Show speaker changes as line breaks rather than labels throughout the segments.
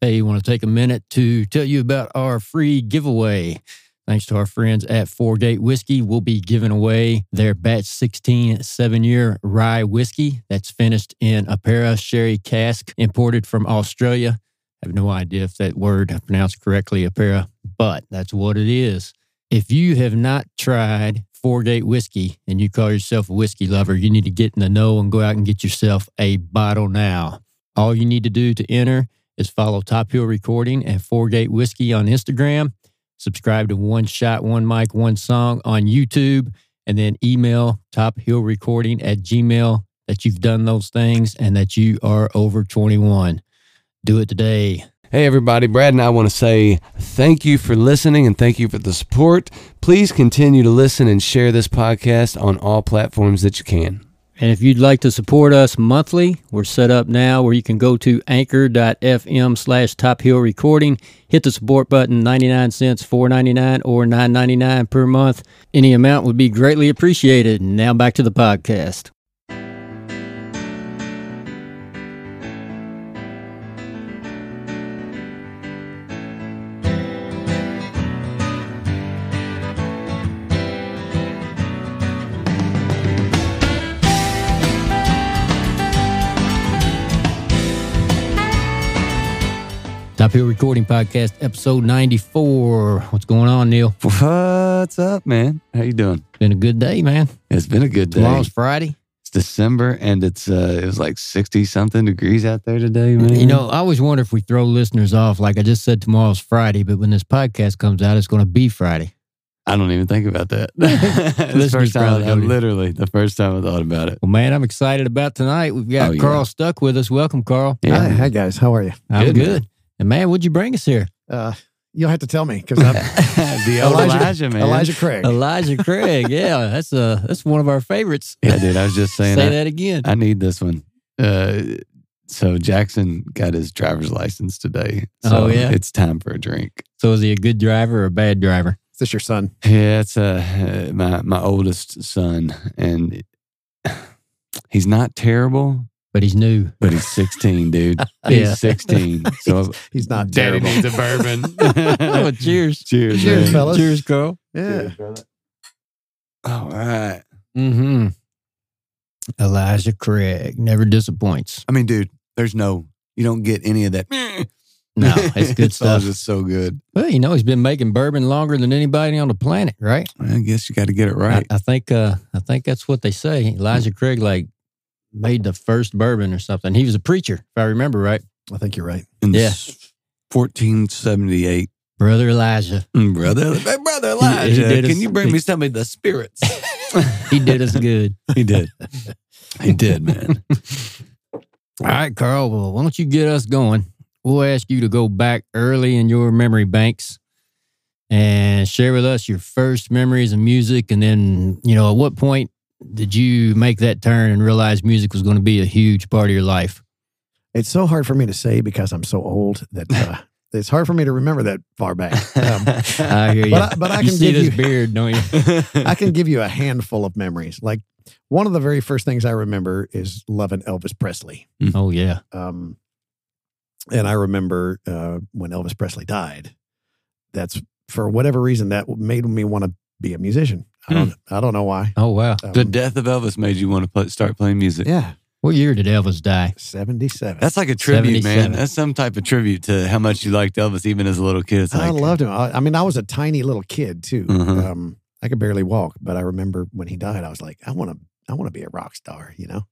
Hey, want to take a minute to tell you about our free giveaway. Thanks to our friends at Four Gate Whiskey, we'll be giving away their batch 16 seven year rye whiskey that's finished in Apera sherry cask imported from Australia. I have no idea if that word I pronounced correctly, a Apera, but that's what it is. If you have not tried Four Gate whiskey and you call yourself a whiskey lover, you need to get in the know and go out and get yourself a bottle now. All you need to do to enter is follow Top Hill Recording and Four Gate Whiskey on Instagram, subscribe to One Shot, One Mic, One Song on YouTube, and then email Top Hill Recording at Gmail that you've done those things and that you are over 21. Do it today.
Hey, everybody. Brad and I want to say thank you for listening and thank you for the support. Please continue to listen and share this podcast on all platforms that you can.
And if you'd like to support us monthly, we're set up now where you can go to anchor.fm slash top hill recording, hit the support button, 99 cents, 4.99 or 9.99 per month. Any amount would be greatly appreciated. Now back to the podcast. Top Hill Recording Podcast, episode 94. What's going on, Neil?
What's up, man? How you doing?
Been a good day, man.
It's been a good day.
Tomorrow's Friday.
It's December and it's uh it was like 60 something degrees out there today, man.
You know, I always wonder if we throw listeners off. Like I just said, tomorrow's Friday, but when this podcast comes out, it's going to be Friday.
I don't even think about that. the first time,
probably
I, literally, the first time I thought about it.
Well, man, I'm excited about tonight. We've got
Oh, yeah.
Carl Stuck with us. Welcome, Carl.
Yeah.
Hi, hi guys, how are you?
I'm
Good,
good.
Man.
And man, what'd you bring us here?
Uh, you'll have to tell me because I'm
the Elijah,
Elijah,
man.
Elijah Craig.
Elijah Craig. Yeah, that's uh that's one of our favorites.
Yeah, dude. I was just saying.
Say
I,
that again.
I need this one. Uh, so Jackson got his driver's license today. So
Oh, yeah?
it's time for a drink.
So is he a good driver or a bad driver?
Is this your son?
Yeah, it's uh, my my oldest son, and he's not terrible,
But he's new.
but he's 16, dude.
Yeah.
He's 16. So
He's not
Daddy
terrible.
needs a bourbon.
oh, cheers.
Cheers,
Cheers,
man.
fellas.
Cheers, Carl.
Yeah.
All right.
Mm-hmm. Elijah Craig never disappoints.
I mean, dude, there's no, you don't get any of that.
No, it's good
it's
stuff.
just so good.
Well, you know, he's been making bourbon longer than anybody on the planet, right?
I guess you got to get it right.
I, I think uh I think that's what they say. Elijah Craig like made the first bourbon or something. He was a preacher, if I remember right.
I think you're right.
In
yeah.
1478.
Brother Elijah.
Mm, Brother, hey, brother
He- he
Elijah,
us-
can you bring me some of the spirits?
He did us good.
he did. He did, man.
All right, Carl. Well, why don't you get us going? We'll ask you to go back early in your memory banks and share with us your first memories of music. And then, you know, at what point did you make that turn and realize music was going to be a huge part of your life?
It's so hard for me to say because I'm so old that uh, it's hard for me to remember that far back. Um,
I hear you.
But I- but I
you
can
see
give
this
you-
beard, don't you?
I can give you a handful of memories. Like one of the very first things I remember is loving Elvis Presley.
Oh, yeah.
Um, and I remember uh, when Elvis Presley died. That's for whatever reason that made me want to be a musician. I don't. I don't know why.
Oh, wow.
Um,
the death of Elvis made you want to play, start playing music.
yeah,
What year did Elvis die?
seventy-seven.
That's like a tribute,
77.
man. That's some type of tribute to how much you liked Elvis, even as a little kid. It's
I
like,
loved him. I, I mean, I was a tiny little kid too.
Mhm.
Um, I could barely walk, but I remember when he died, I was like, I want to, I want to be a rock star. You know.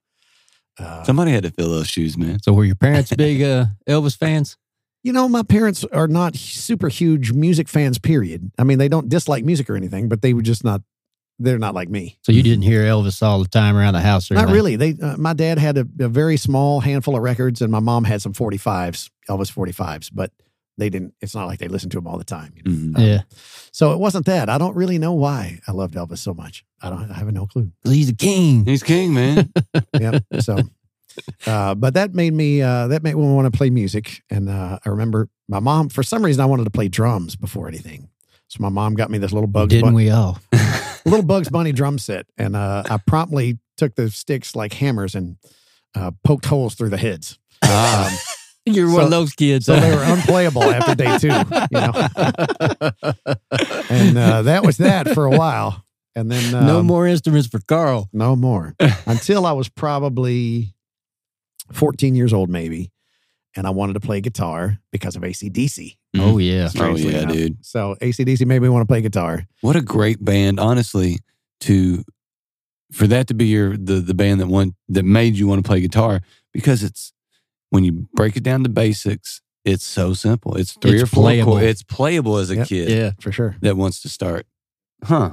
Uh,
Somebody had to fill those shoes, man.
So, were your parents big uh, Elvis fans?
you know, my parents are not super huge music fans. Period. I mean, they don't dislike music or anything, but they were just not. They're not like me.
So, you didn't hear Elvis all the time around the house or
Not
anything?
really. They, uh, my dad had a, a very small handful of records, and my mom had some forty fives, Elvis forty fives. But they didn't. It's not like they listened to him all the time. You know?
Mhm.
Um,
Yeah.
So it wasn't that. I don't really know why I loved Elvis so much. I don't. I have no clue.
He's a king.
He's king, man.
yeah. So, uh, but that made me uh, that made me want to play music. And uh, I remember my mom. For some reason, I wanted to play drums before anything. So my mom got me this little Bugs
Didn't
Bunny,
we all?
little Bugs Bunny drum set, and uh, I promptly took the sticks like hammers and uh, poked holes through the heads.
Ah.
Um,
You're one of those kids.
so they were unplayable after day two. You know, and uh, that was that for a while. And then um,
no more instruments for Carl.
no more until I was probably 14 years old, maybe. And I wanted to play guitar because of ACDC.
Oh yeah.
strangely
yeah,
enough.
dude.
So ACDC made me want to play guitar.
What a great band, honestly, to for that to be your the the band that one that made you want to play guitar because it's when you break it down to basics, it's so simple. It's three
It's
or four
playable.
chords. It's playable as a
Yep.
kid
Yeah.
For sure.
that wants to start. Huh.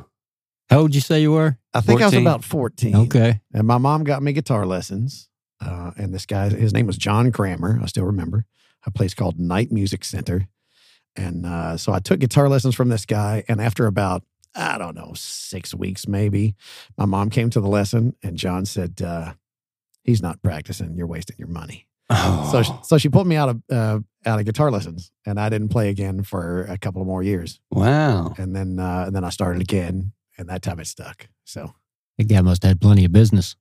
How old did you say you were?
I think I was about 14.
Okay.
And my mom got me guitar lessons. Uh, and this guy, his name was John Kramer. I still remember a place called Night Music Center. And uh, so I took guitar lessons from this guy. And after about, I don't know, six weeks maybe, my mom came to the lesson and John said, uh, He's not practicing. You're wasting your money.
Oh.
So, sh- so she pulled me out of uh, out of guitar lessons, and I didn't play again for a couple of more years.
wow.
And then uh, and then I started again, and that time it stuck. So
That guy must have had plenty of business.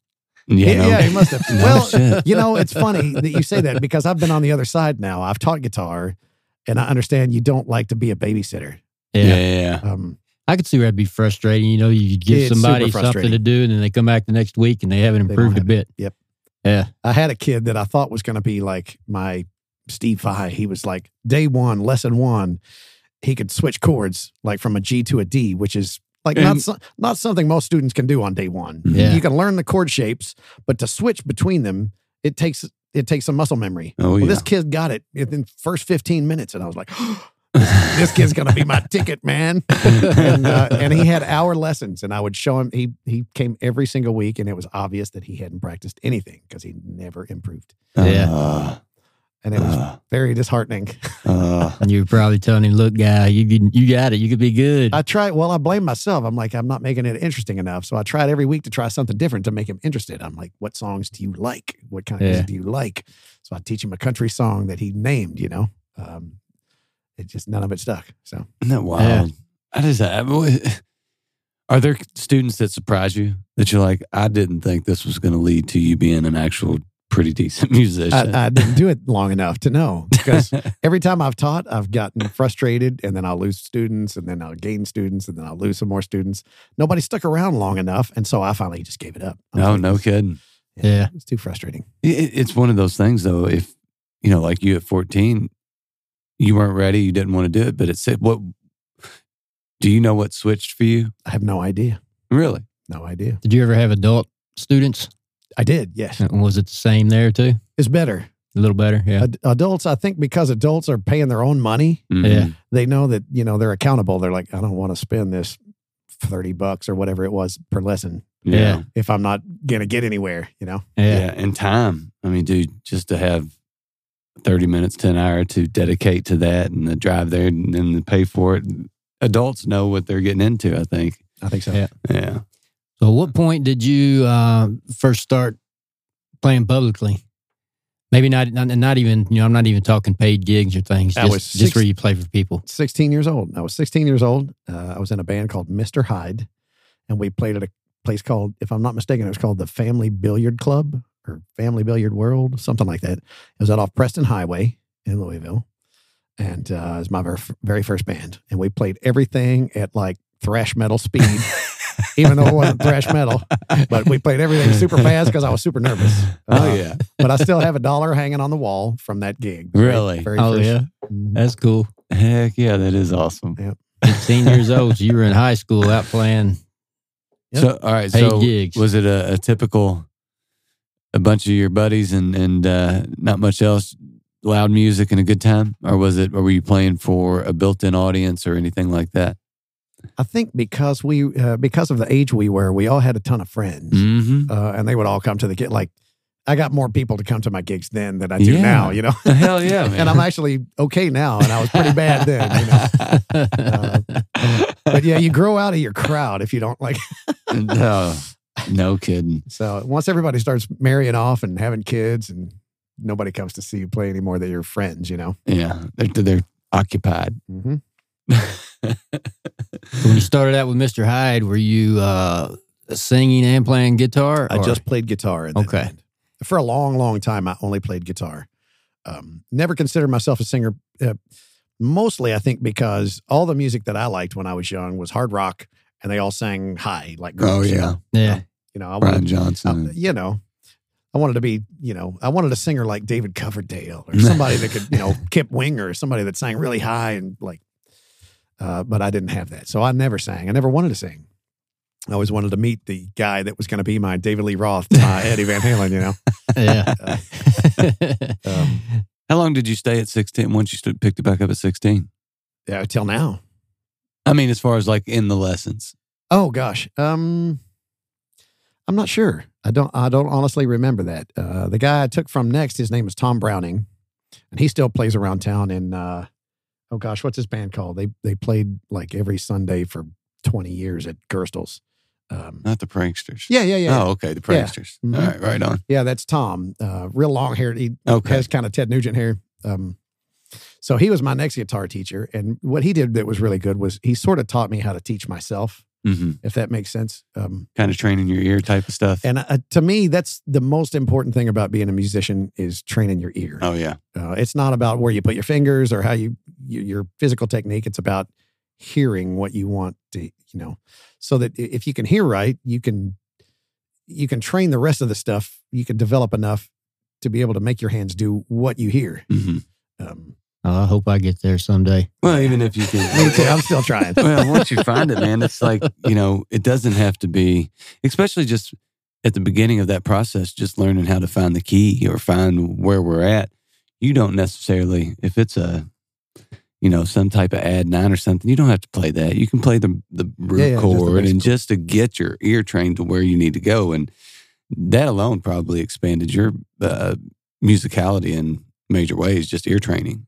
Yeah, no.
yeah, he must have.
No
well,
shit.
you know, it's funny that you say that because I've been on the other side now. I've taught guitar, and I understand you don't like to be a babysitter.
Yeah.
yeah, yeah, yeah.
Um,
I could see where that'd be frustrating. You know, you give somebody something to do, and then they come back the next week and they haven't
They don't
improved a
have
bit.
Yep.
Yeah.
I had a kid that I thought was going to be like my Steve Vai. He was like day one, lesson one. He could switch chords like from a G to a D, which is like not so, not something most students can do on day one.
Yeah.
You can learn the chord shapes, but to switch between them, it takes it takes some muscle memory.
Oh
Well,
yeah.
this kid got it in the first 15 minutes, and I was like, this, this kid's gonna be my ticket, man. and, uh, and he had hour lessons, and I would show him. He he came every single week, and it was obvious that he hadn't practiced anything because he never improved,
Yeah.
Uh,
and it was
uh,
very disheartening.
uh,
And you're probably telling him, look, guy, you can, you got it. You could be good.
I tried. Well, I blame myself. I'm like, I'm not making it interesting enough. So I tried every week to try something different to make him interested. I'm like, what songs do you like? What kind of
Yeah.
music do you like? So I teach him a country song that he named. You know, um, it just none of it stuck. So
isn't that wild? I just, I, are there students that surprise you that you're like, I didn't think this was going to lead to you being an actual pretty decent musician?
I, I didn't do it long enough to know because every time I've taught, I've gotten frustrated and then I'll lose students and then I'll gain students and then I'll lose some more students. Nobody stuck around long enough. And so I finally just gave it up. I was
no,
like,
no
"This-
kidding.
Yeah.
It's too frustrating.
It, it's one of those things, though. If you know, like you at 14, you weren't ready, you didn't want to do it, but it said, what do you know what switched for you?
I have no idea.
Really?
No idea.
Did you ever have adult students?
I did. Yes.
And Was it the same there too?
It's better.
A little better? Yeah.
Ad- adults, I think because adults are paying their own money,
Mhm.
Yeah.
they know that, you know, they're accountable. They're like, I don't want to spend this 30 bucks or whatever it was per lesson
Yeah.
Yeah.
if I'm not going to get anywhere, you know?
Yeah.
Yeah.
And time. I mean, dude, just to have 30 minutes to an hour to dedicate to that and the drive there and then the pay for it. Adults know what they're getting into, I think.
I think so.
Yeah.
Yeah.
So, at what point did you uh, first start playing publicly? Maybe not, not, not even, you know, I'm not even talking paid gigs or things.
I
Just,
was
just where you play for people.
16 years old. I was 16 years old. Uh, I was in a band called Mr. Hyde, and we played at a place called, if I'm not mistaken, it was called the Family Billiard Club or Family Billiard World, something like that. It was out off Preston Highway in Louisville, and uh, it was my very, very first band. And we played everything at like thrash metal speed, even though it wasn't thrash metal. But we played everything super fast because I was super nervous.
Oh,
Uh,
yeah.
But I still have a dollar hanging on the wall from that gig.
Really?
Very
Oh,
first-
yeah.
Mhm.
That's cool.
Heck yeah, that is awesome.
Fifteen years old. So you were in high school out playing.
Yep.
So, all right. So,
gigs.
was it a, a typical, a bunch of your buddies and and uh, not much else, loud music and a good time, or was it? Or were you playing for a built-in audience or anything like that?
I think because we uh, because of the age we were, we all had a ton of friends,
Mm-hmm.
uh, and they would all come to the gig. Like I got more people to come to my gigs then than I do
Yeah.
now, you know.
Hell yeah, man.
and I'm actually okay now, and I was pretty bad then, you know. Uh, But yeah, you grow out of your crowd if you don't like.
no, no kidding.
So once everybody starts marrying off and having kids, and nobody comes to see you play anymore, that you're friends, you know.
Yeah, they're, they're occupied.
Mm-hmm.
When you started out with Mr. Hyde, were you uh, singing and playing guitar?
I
or-
just played guitar. In
Okay.
band. For a long, long time, I only played guitar. Um, never considered myself a singer. Uh, mostly, I think because all the music that I liked when I was young was hard rock, and they all sang high like
Oh
girls. you
yeah,
know?
yeah.
You know, I
Brian
wanted,
Johnson.
I- you know, I wanted to be, you know, I wanted a singer like David Coverdale or somebody that could, you know, Kip Winger, somebody that sang really high and like. Uh, but I didn't have that, so I never sang. I never wanted to sing. I always wanted to meet the guy that was going to be my David Lee Roth, my Eddie Van Halen. You know,
Yeah.
um,
How long did you stay at sixteen? Once you st- picked it back up at sixteen?
yeah, till now.
I mean, as far as like in the lessons.
Oh gosh, um, I'm not sure. I don't. I don't honestly remember that. Uh, the guy I took from next, his name is Tom Browning, and he still plays around town. In uh, oh gosh, what's his band called? They they played like every Sunday for 20 years at Gerstle's. Um,
Not the pranksters.
yeah, yeah, yeah,
Oh, okay. The
Yeah.
pranksters.
Mhm.
All right, right on.
yeah. That's Tom. Uh, real long hair. He
Okay.
has kind of Ted Nugent hair. Um, so he was my next guitar teacher, and what he did that was really good was he sort of taught me how to teach myself,
hmm
if that makes sense. Um,
Kind of training your ear type of stuff.
And uh, to me, that's the most important thing about being a musician is training your ear.
oh yeah.
Uh, it's not about where you put your fingers or how you, y- your physical technique. It's about hearing what you want to, you know, so that if you can hear right, you can, you can train the rest of the stuff. You can develop enough to be able to make your hands do what you hear.
hmm
Um,
I hope I get there someday.
Well, even if you can.
me too. I'm still trying.
well, once you find it, man, it's like, you know, it doesn't have to be, especially just at the beginning of that process, just learning how to find the key or find where we're at. You don't necessarily, if it's a, you know, some type of ad nine or something, you don't have to play that. You can play the the root
Yeah, yeah, just the
chord and just to get your ear trained to where you need to go. And that alone probably expanded your uh, musicality in major ways, just ear training.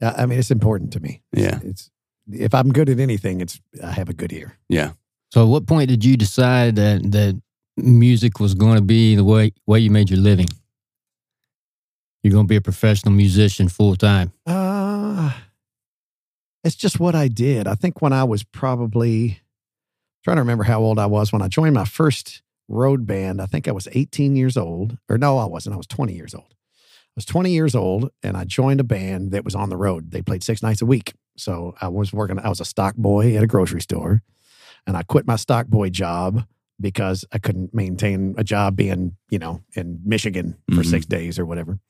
I I mean, it's important to me.
Yeah.
It's, if I'm good at anything, it's, I have a good ear.
Yeah.
So, at what point did you decide that that music was going to be the way way you made your living? You're going to be a professional musician full time.
Uh, it's just what I did. I think when I was probably trying to remember how old I was when I joined my first road band, I think I was 18 years old. Or no, I wasn't. I was 20 years old. I was 20 years old and I joined a band that was on the road. They played six nights a week. So I was working, I was a stock boy at a grocery store. And I quit my stock boy job because I couldn't maintain a job being, you know, in Michigan for
Mhm.
six days or whatever.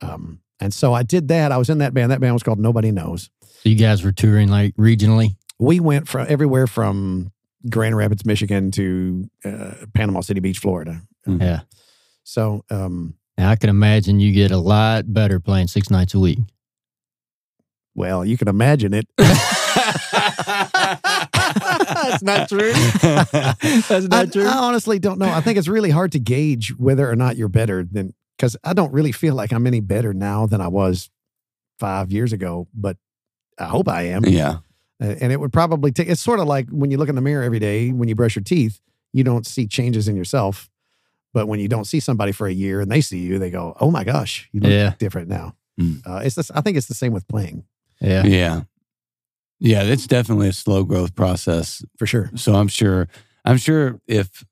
Um, and so I did that. I was in that band. That band was called Nobody Knows.
So, you guys were touring like regionally.
We went from everywhere from Grand Rapids, Michigan to uh, Panama City Beach, Florida.
Yeah.
So, um,
Now, I can imagine you get a lot better playing six nights a week.
well, you can imagine it.
That's
not true.
That's not
I, true. I honestly don't know. I think it's really hard to gauge whether or not you're better than because I don't really feel like I'm any better now than I was five years ago, but I hope I am.
yeah.
Uh, And it would probably take, it's sort of like when you look in the mirror every day, when you brush your teeth, you don't see changes in yourself. But when you don't see somebody for a year and they see you, they go, oh my gosh, you look
Yeah.
different now.
Mm.
Uh, it's this, I think it's the same with playing
Yeah.
Yeah. Yeah. It's definitely a slow growth process.
for sure.
So I'm sure, I'm sure if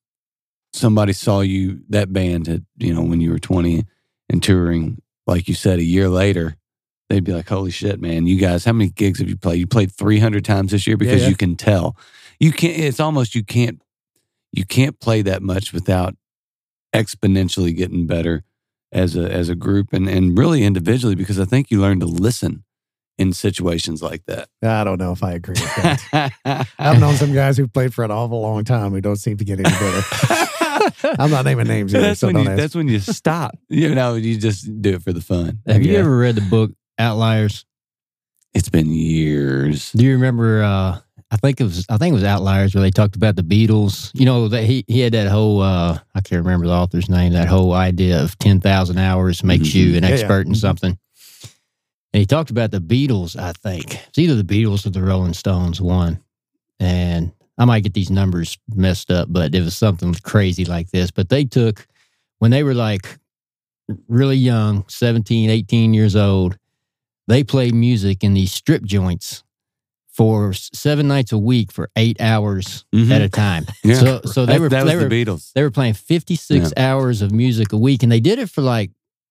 somebody saw you, that band at, you know, when you were 20 and touring, like you said, a year later, they'd be like, holy shit, man, you guys, how many gigs have you played? You played 300 times this year because
yeah.
you can tell. You can't, it's almost, you can't, you can't play that much without exponentially getting better as a, as a group and, and really individually because I think you learn to listen in situations like that.
I don't know if I agree with that. I've known some guys who've played for an awful long time who don't seem to get any better. I'm not naming names either,
that's
so
when
don't
you,
ask.
that's when you stop. You know, you just do it for the fun.
Have you ever read the book Outliers?
It's been years.
Do you remember uh, I think it was I think it was Outliers where they talked about the Beatles. You know that he he had that whole uh, I can't remember the author's name. That whole idea of ten thousand hours makes
Mhm.
you an
Yeah, yeah.
expert in
Mhm.
something. And he talked about the Beatles. I think it's either the Beatles or the Rolling Stones. One, and I might get these numbers messed up, but it was something crazy like this. But they took when they were like really young, 17, 18 years old, they played music in these strip joints for seven nights a week for eight hours
Mhm.
at a time.
Yeah.
So, so they
That-
were
that
they
was
were
the Beatles.
they were playing fifty six hours of music a week, and they did it for like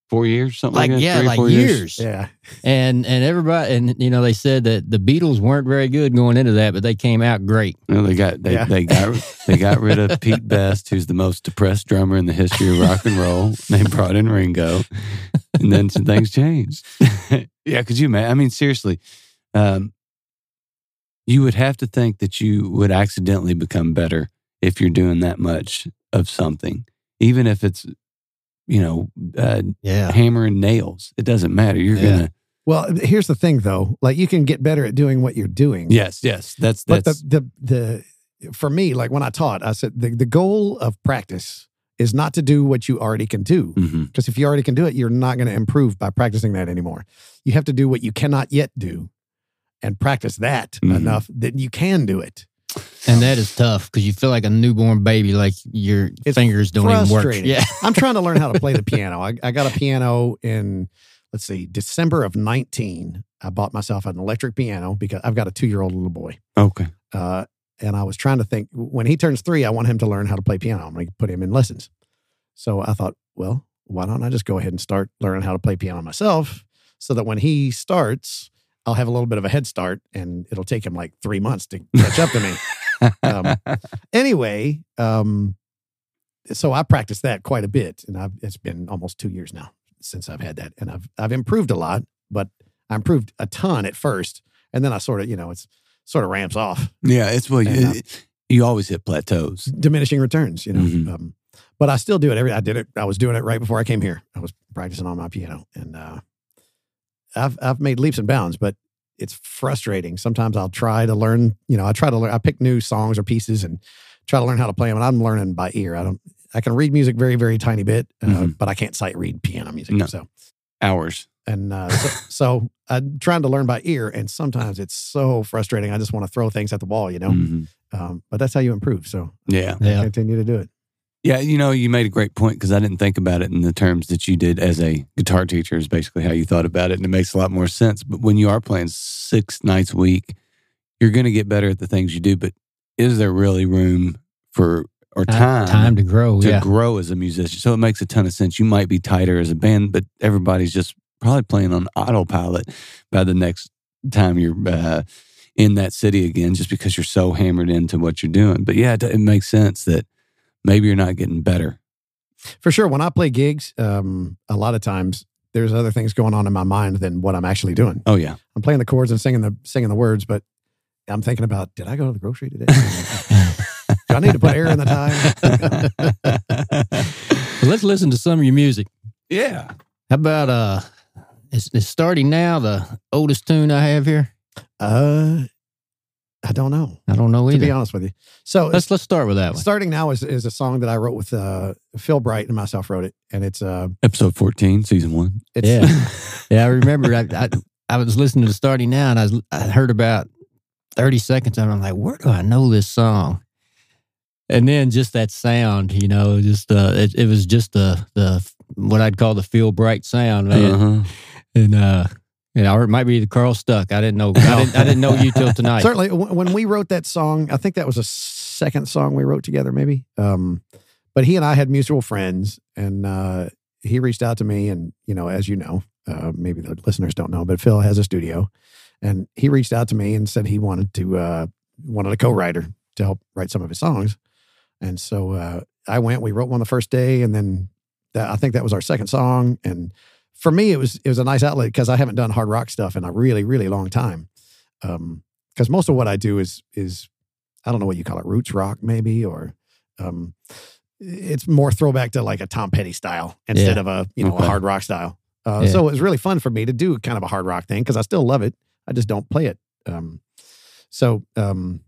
Four years, something like,
like
that.
yeah,
Three
like
four
years.
Yeah.
And and everybody and you know they said that the Beatles weren't very good going into that, but they came out great.
Well, they got they,
Yeah.
they got they got rid of Pete Best, who's the most depressed drummer in the history of rock and roll. They brought in Ringo, and then some things changed. yeah, could you imagine? I mean, seriously, um, you would have to think that you would accidentally become better if you're doing that much of something, even if it's you know uh,
Yeah.
hammering nails. It doesn't matter. You're
Yeah.
gonna
Well, here's the thing though. Like you can get better at doing what you're doing.
yes, yes. That's
But
that's
the, the the for me, like when I taught, I said the, the goal of practice is not to do what you already can do. Because if you already can do it, you're not going to improve by practicing that anymore. You have to do what you cannot yet do and practice that
Mhm.
enough that you can do it.
And that is tough because you feel like a newborn baby, like your
It's
fingers don't even work. Yeah.
I'm trying to learn how to play the piano. I, I got a piano in, let's see, December of 19. I bought myself an electric piano because I've got a two year old little boy.
okay.
Uh, and I was trying to think when he turns three, I want him to learn how to play piano. I'm going to put him in lessons. So I thought, well, why don't I just go ahead and start learning how to play piano myself so that when he starts, I'll have a little bit of a head start and it'll take him like three months to catch up to me. Um, Anyway, um, so I practiced that quite a bit, and I've, it's been almost two years now since I've had that, and I've I've improved a lot, but I improved a ton at first, and then I sort of, you know, it's sort of ramps off,
Yeah, it's well, you,
uh,
you always hit plateaus.
diminishing returns, you know.
Mhm.
Um, but I still do it every. I did it. I was doing it right before I came here. I was practicing on my piano, and uh, I've I've made leaps and bounds, but it's frustrating. Sometimes I'll try to learn. You know, I try to learn. I pick new songs or pieces and try to learn how to play them. And I'm learning by ear. I don't. I can read music very very tiny bit, uh,
Mhm.
but I can't sight read piano music.
No.
So
Hours.
and uh, so, so I'm trying to learn by ear, and sometimes it's so frustrating. I just want to throw things at the wall, you know.
Mhm.
Um, but that's how you improve. So
Yeah.
Yeah.
continue to do it.
Yeah, you know, you made a great point because I didn't think about it in the terms that you did as a guitar teacher, is basically how you thought about it. And it makes a lot more sense. But when you are playing six nights a week, you're going to get better at the things you do. But is there really room for or time,
time to grow.
to
yeah.
grow as a musician? So it makes a ton of sense. You might be tighter as a band, but everybody's just probably playing on autopilot by the next time you're uh, in that city again, just because you're so hammered into what you're doing. But yeah, it, it makes sense that maybe you're not getting better.
For sure. When I play gigs, um, a lot of times there's other things going on in my mind than what I'm actually doing.
Oh yeah.
I'm playing the chords and singing the singing the words, but I'm thinking about did I go to the grocery today? Do I need to put air in the tire?
Well, let's listen to some of your music.
yeah.
How about uh, it's, it's starting now. The oldest tune I have here.
Uh, I don't know.
I don't know
To be honest with you, so
Let's let's start with that one.
starting now is is a song that I wrote with uh, Phil Bright and myself wrote it, and it's uh,
Episode 14, season one.
it's
Yeah, yeah. I remember. I, I I was listening to starting now, and I was, I heard about thirty seconds, and I'm like, where do I know this song? And then just that sound, you know, just uh, it, it was just the the what I'd call the Phil bright sound, man.
Uh-huh.
And uh, or it might be the Carl Stuck. I didn't know. I didn't, I didn't know you till tonight.
Certainly, when we wrote that song, I think that was a second song we wrote together, maybe. Um, but he and I had mutual friends, and uh, he reached out to me, and you know, as you know, uh, maybe the listeners don't know, but Phil has a studio, and he reached out to me and said he wanted to uh, wanted a co-writer to help write some of his songs, and so uh, I went. We wrote one the first day, and then that, I think that was our second song, and for me, it was it was a nice outlet because I haven't done hard rock stuff in a really really long time. Um, because most of what I do is is I don't know what you call it, roots rock maybe, or um, it's more throwback to like a Tom Petty style instead
Yeah.
of a you know
Okay.
a hard rock style. Uh,
Yeah.
So it was really fun for me to do kind of a hard rock thing because I still love it. I just don't play it. Um, so um,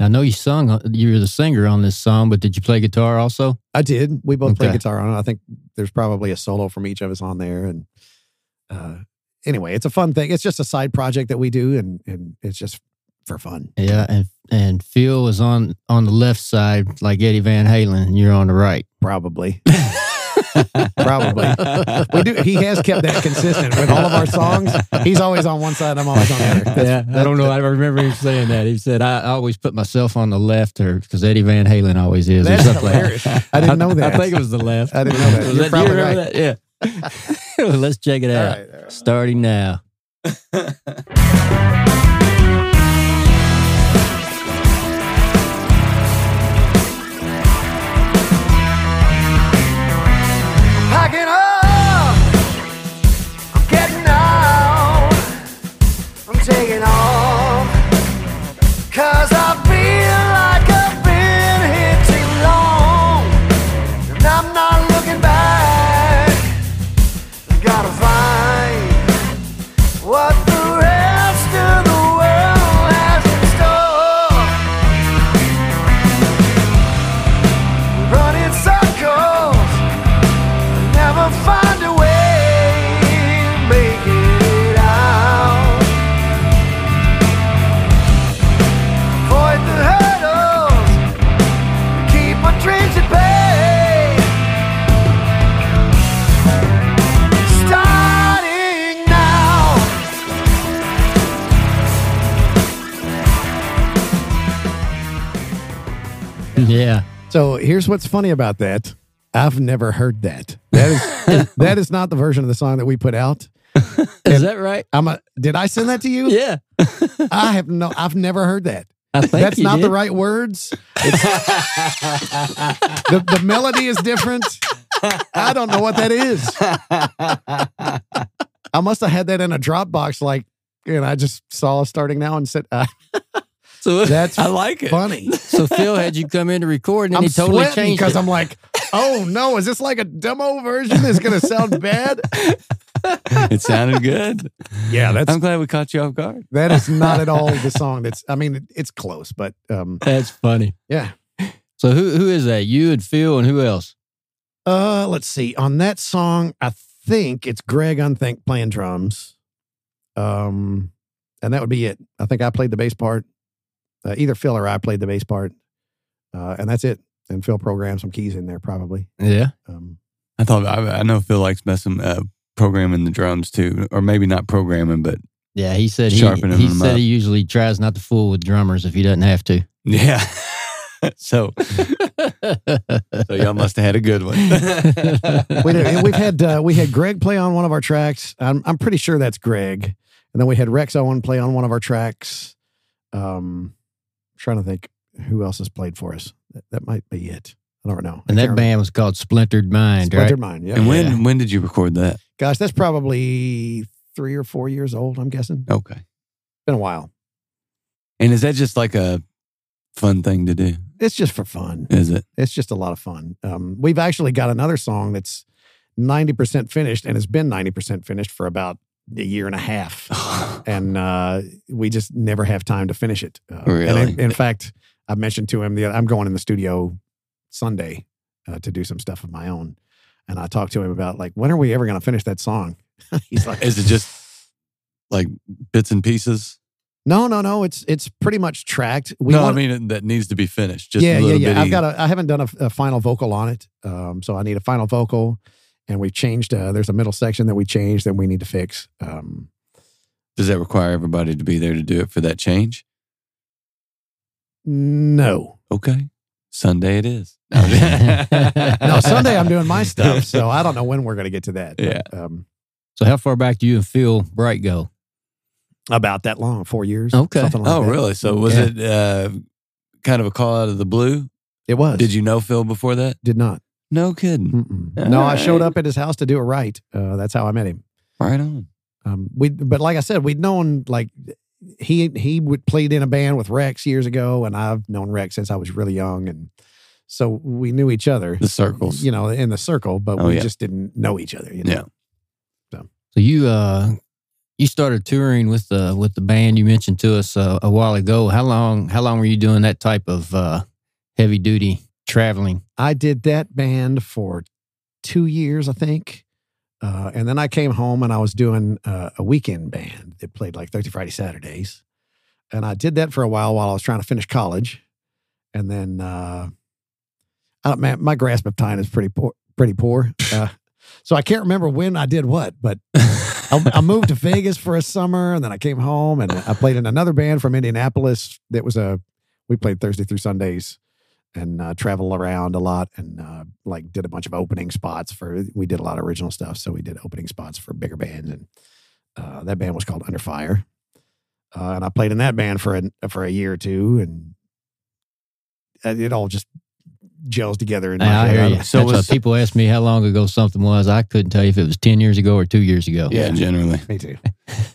I know you sung. uh, You're the singer on this song, but did you play guitar also?
I did. We both played
Okay.
guitar on it. I think there's probably a solo from each of us on there. And uh, anyway, it's a fun thing. It's just a side project that we do, and and it's just for fun.
Yeah, and and Phil is on on the left side like Eddie Van Halen, and you're on the right.
Probably, probably. We do. He has kept that consistent with all of our songs. He's always on one side. I'm always on the other. That's-
yeah, I don't know. I remember him saying that. He said, "I, I always put myself on the left, or because Eddie Van Halen always is."
That's
something like
hilarious. I didn't know that.
I think it was the left.
I didn't know that.
Was
You're
that-
probably
you
right.
that? Yeah. Well, Let's check it out.
right, all right.
Starting now. Yeah.
So here's what's funny about that. I've never heard that. That is that is not the version of the song that we put out.
Is that right?
I'm a. Did I send that to you?
Yeah.
I have no. I've never heard that. That's not the right words. The the melody is different. I don't know what that is. I must have had that in a Dropbox, like, and I just saw starting now and said, uh,
So,
"That's
I like it.
funny."
so Phil had you come in to record, and
I'm
he totally changed
because. I'm like, "Oh no, is this like a demo version that's going to sound bad?"
It sounded good.
Yeah, that's
I'm glad we caught you off guard.
that is not at all the song. That's I mean, it, it's close, but um,
That's funny.
yeah.
So who who is that? You and Phil and who else?
Uh, let's see. On that song, I think it's Greg Unthank playing drums. Um, and that would be it. I think I played the bass part. Uh, either Phil or I played the bass part. Uh, and that's it. And Phil programmed some keys in there, probably.
Yeah.
Um,
I thought I, I know Phil likes messing uh, programming the drums too, or maybe not programming, but
Yeah, he said he,
Sharpening
he
them
said
up.
he usually tries not to fool with drummers if he doesn't have to.
yeah. so so y'all must have had a good one.
we did, we've had uh, we had Greg play on one of our tracks. I'm I'm pretty sure that's Greg. And then we had Rex Owen play on one of our tracks. Um, trying to think who else has played for us. That, that might be it. I don't know.
and that
can't
band was called Splintered Mind,
Splintered
right?
Mind. Yeah.
and when
Yeah.
when did you record that?
Gosh, that's probably three or four years old. I'm guessing.
Okay.
Been a while.
And is that just like a fun thing to do?
It's just for fun.
Is it?
It's just a lot of fun. Um, we've actually got another song that's 90% finished and it's been 90% finished for about a year and a half. and uh, we just never have time to finish it. Uh, And
Really?
in, in fact, I mentioned to him the I'm going in the studio Sunday uh, to do some stuff of my own, and I talked to him about like when are we ever going to finish that song? He's like,
Is it just like bits and pieces?
no, no, no. It's it's pretty much tracked. We
no,
want-
I mean that needs to be finished. Just
yeah, yeah, yeah.
bitty-
I've got a. I haven't done a, a final vocal on it, um, so I need a final vocal, and we've changed. Uh, there's a middle section that we changed that we need to fix. Um,
Does that require everybody to be there to do it for that change?
no,
Okay. Sunday it is.
no. Sunday I'm doing my stuff, so I don't know when we're going to get to that. but,
Yeah.
um,
So how far back do you and Phil Bright go?
about that long, four years.
Okay.
something like
Oh,
that.
really? So was
Yeah.
it uh, kind of a call out of the blue?
It was.
Did you know Phil before that?
Did not.
No kidding.
No, I showed up at his house to do it right. Uh, that's how I met him.
Right on.
Um, we, but like I said, we'd known like he he would played in a band with Rex years ago, and I've known Rex since I was really young, and so we knew each other.
The circles.
you know, in the circle, but
Oh,
we
yeah.
just didn't know each other. You know?
Yeah.
So you uh you started touring with the with the band you mentioned to us uh, a while ago. How long how long were you doing that type of uh, heavy duty traveling?
I did that band for two years, I think. Uh, and then I came home and I was doing uh, a weekend band that played like Thursday, Friday, Saturdays. And I did that for a while while I was trying to finish college. And then, uh, I don't, man, my grasp of time is pretty poor. Pretty poor. Uh, so I can't remember when I did what, but I, I moved to Vegas for a summer and then I came home and I played in another band from Indianapolis that was a, we played Thursday through Sundays and uh, travel around a lot and uh, like did a bunch of opening spots for we did a lot of original stuff so we did opening spots for bigger bands and uh, that band was called under fire uh, and i played in that band for a, for a year or two and uh, it all just gels together in my
I
head.
hear you.
So was-
people ask me how long ago something was. I couldn't tell you if it was ten years ago or two years ago.
Yeah, generally.
me too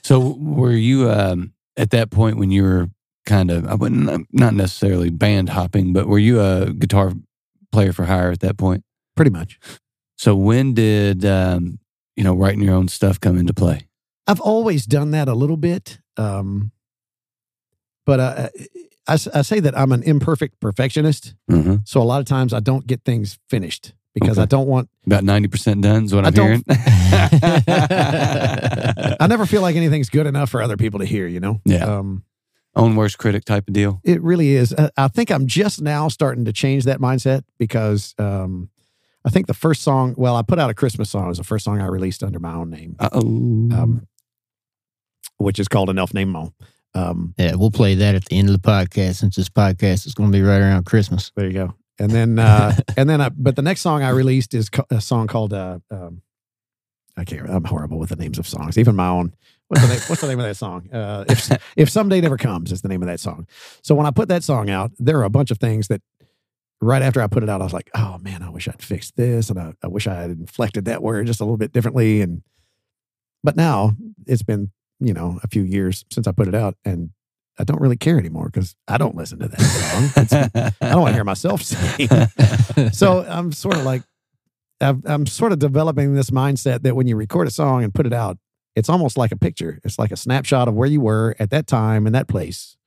So were you um, at that point when you were kind of I wouldn't not necessarily band hopping, but were you a guitar player for hire at that point?
pretty much
So when did um, you know writing your own stuff come into play?
i've always done that a little bit um, but uh, I, s- I say that i'm an imperfect perfectionist
hmm
so a lot of times i don't get things finished because
Okay.
i don't want
About ninety percent done is what
I
I'm
don't-
hearing.
I never feel like anything's good enough for other people to hear, you know?
Yeah.
Um,
Own worst critic type of deal.
it really is. I, I think I'm just now starting to change that mindset because um, I think the first song, well, I put out a Christmas song. It was the first song I released under my own name,
Uh oh.
um, which is called Enough Name Mo. Um,
Yeah, we'll play that at the end of the podcast since this podcast is going to be right around Christmas.
there you go. And then, uh, and then, I, but the next song I released is co- a song called, uh, um, I can't, I'm horrible with the names of songs, even my own. What's the name, what's the name of that song? Uh, if, if Someday Never Comes is the name of that song. So when I put that song out, there are a bunch of things that right after I put it out, I was like, oh man, I wish I'd fixed this. And I, I wish I had inflected that word just a little bit differently. And, but now it's been, you know, a few years since I put it out and I don't really care anymore because I don't listen to that song. It's- I don't want to hear myself sing. so I'm sort of like, I'm, I'm sort of developing this mindset that when you record a song and put it out, it's almost like a picture. It's like a snapshot of where you were at that time in that place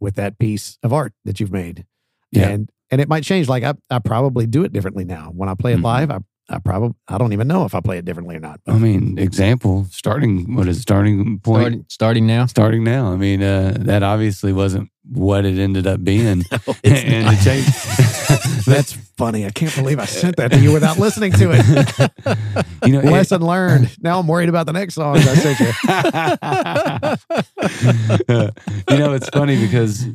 with that piece of art that you've made.
Yeah.
And and it might change. Like I, I probably do it differently now. When I play it
Mhm.
live, I, I probably I don't even know if I play it differently or not.
I mean, example, starting what is it, starting point?
Starting, starting now.
Starting now. I mean, uh, that obviously wasn't what it ended up being.
it's
and
not.
it.
That's funny. I can't believe I sent that to you without listening to it.
you know, it-
Lesson learned. Now I'm worried about the next song I sent you.
you know, it's funny because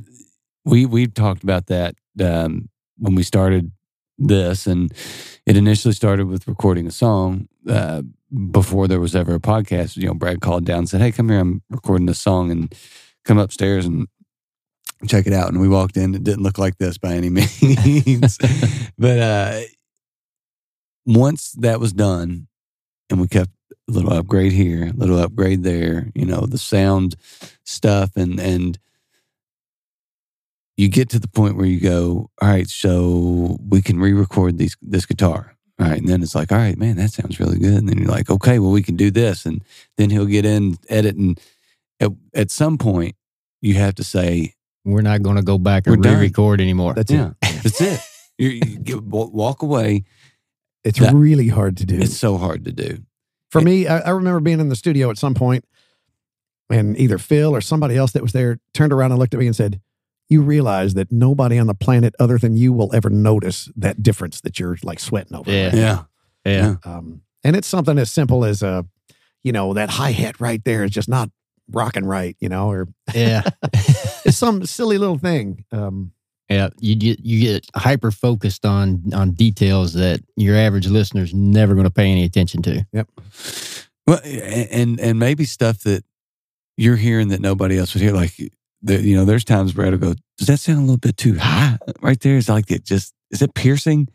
we we talked about that um, when we started this, and it initially started with recording a song uh, before there was ever a podcast. You know, Brad called down and said, "Hey, come here, I'm recording this song," and come upstairs and check it out. And we walked in; it didn't look like this by any means, but uh, once that was done, and we kept a little upgrade here, a little upgrade there, you know, the sound stuff and and you get to the point where you go, all right, so we can re-record these this guitar. All right. And then it's like, all right, man, that sounds really good. And then you're like, okay, well, we can do this. And then he'll get in, edit, and at, at some point you have to say,
We're not going to go back
We're
and re-record anymore.
That's
yeah,
it.
that's it. You, you walk away.
It's
That-
really hard to do.
It's so hard to do.
For me, I, I remember being in the studio at some point, and either Phil or somebody else that was there turned around and looked at me and said, "You realize that nobody on the planet other than you will ever notice that difference that you're like sweating over."
Yeah.
right
Yeah.
yeah.
Um, and it's something as simple as uh, you know, that hi hat right there is just not rocking right, you know, or
Yeah.
it's some silly little thing. Um,
Yeah, you get you get hyper focused on on details that your average listener's never going to pay any attention to. Yep.
Well, and and maybe stuff that you're hearing that nobody else would hear. Like, the, you know, there's times Brad will go, "Does that sound a little bit too high right there?" It's like it just is it piercing?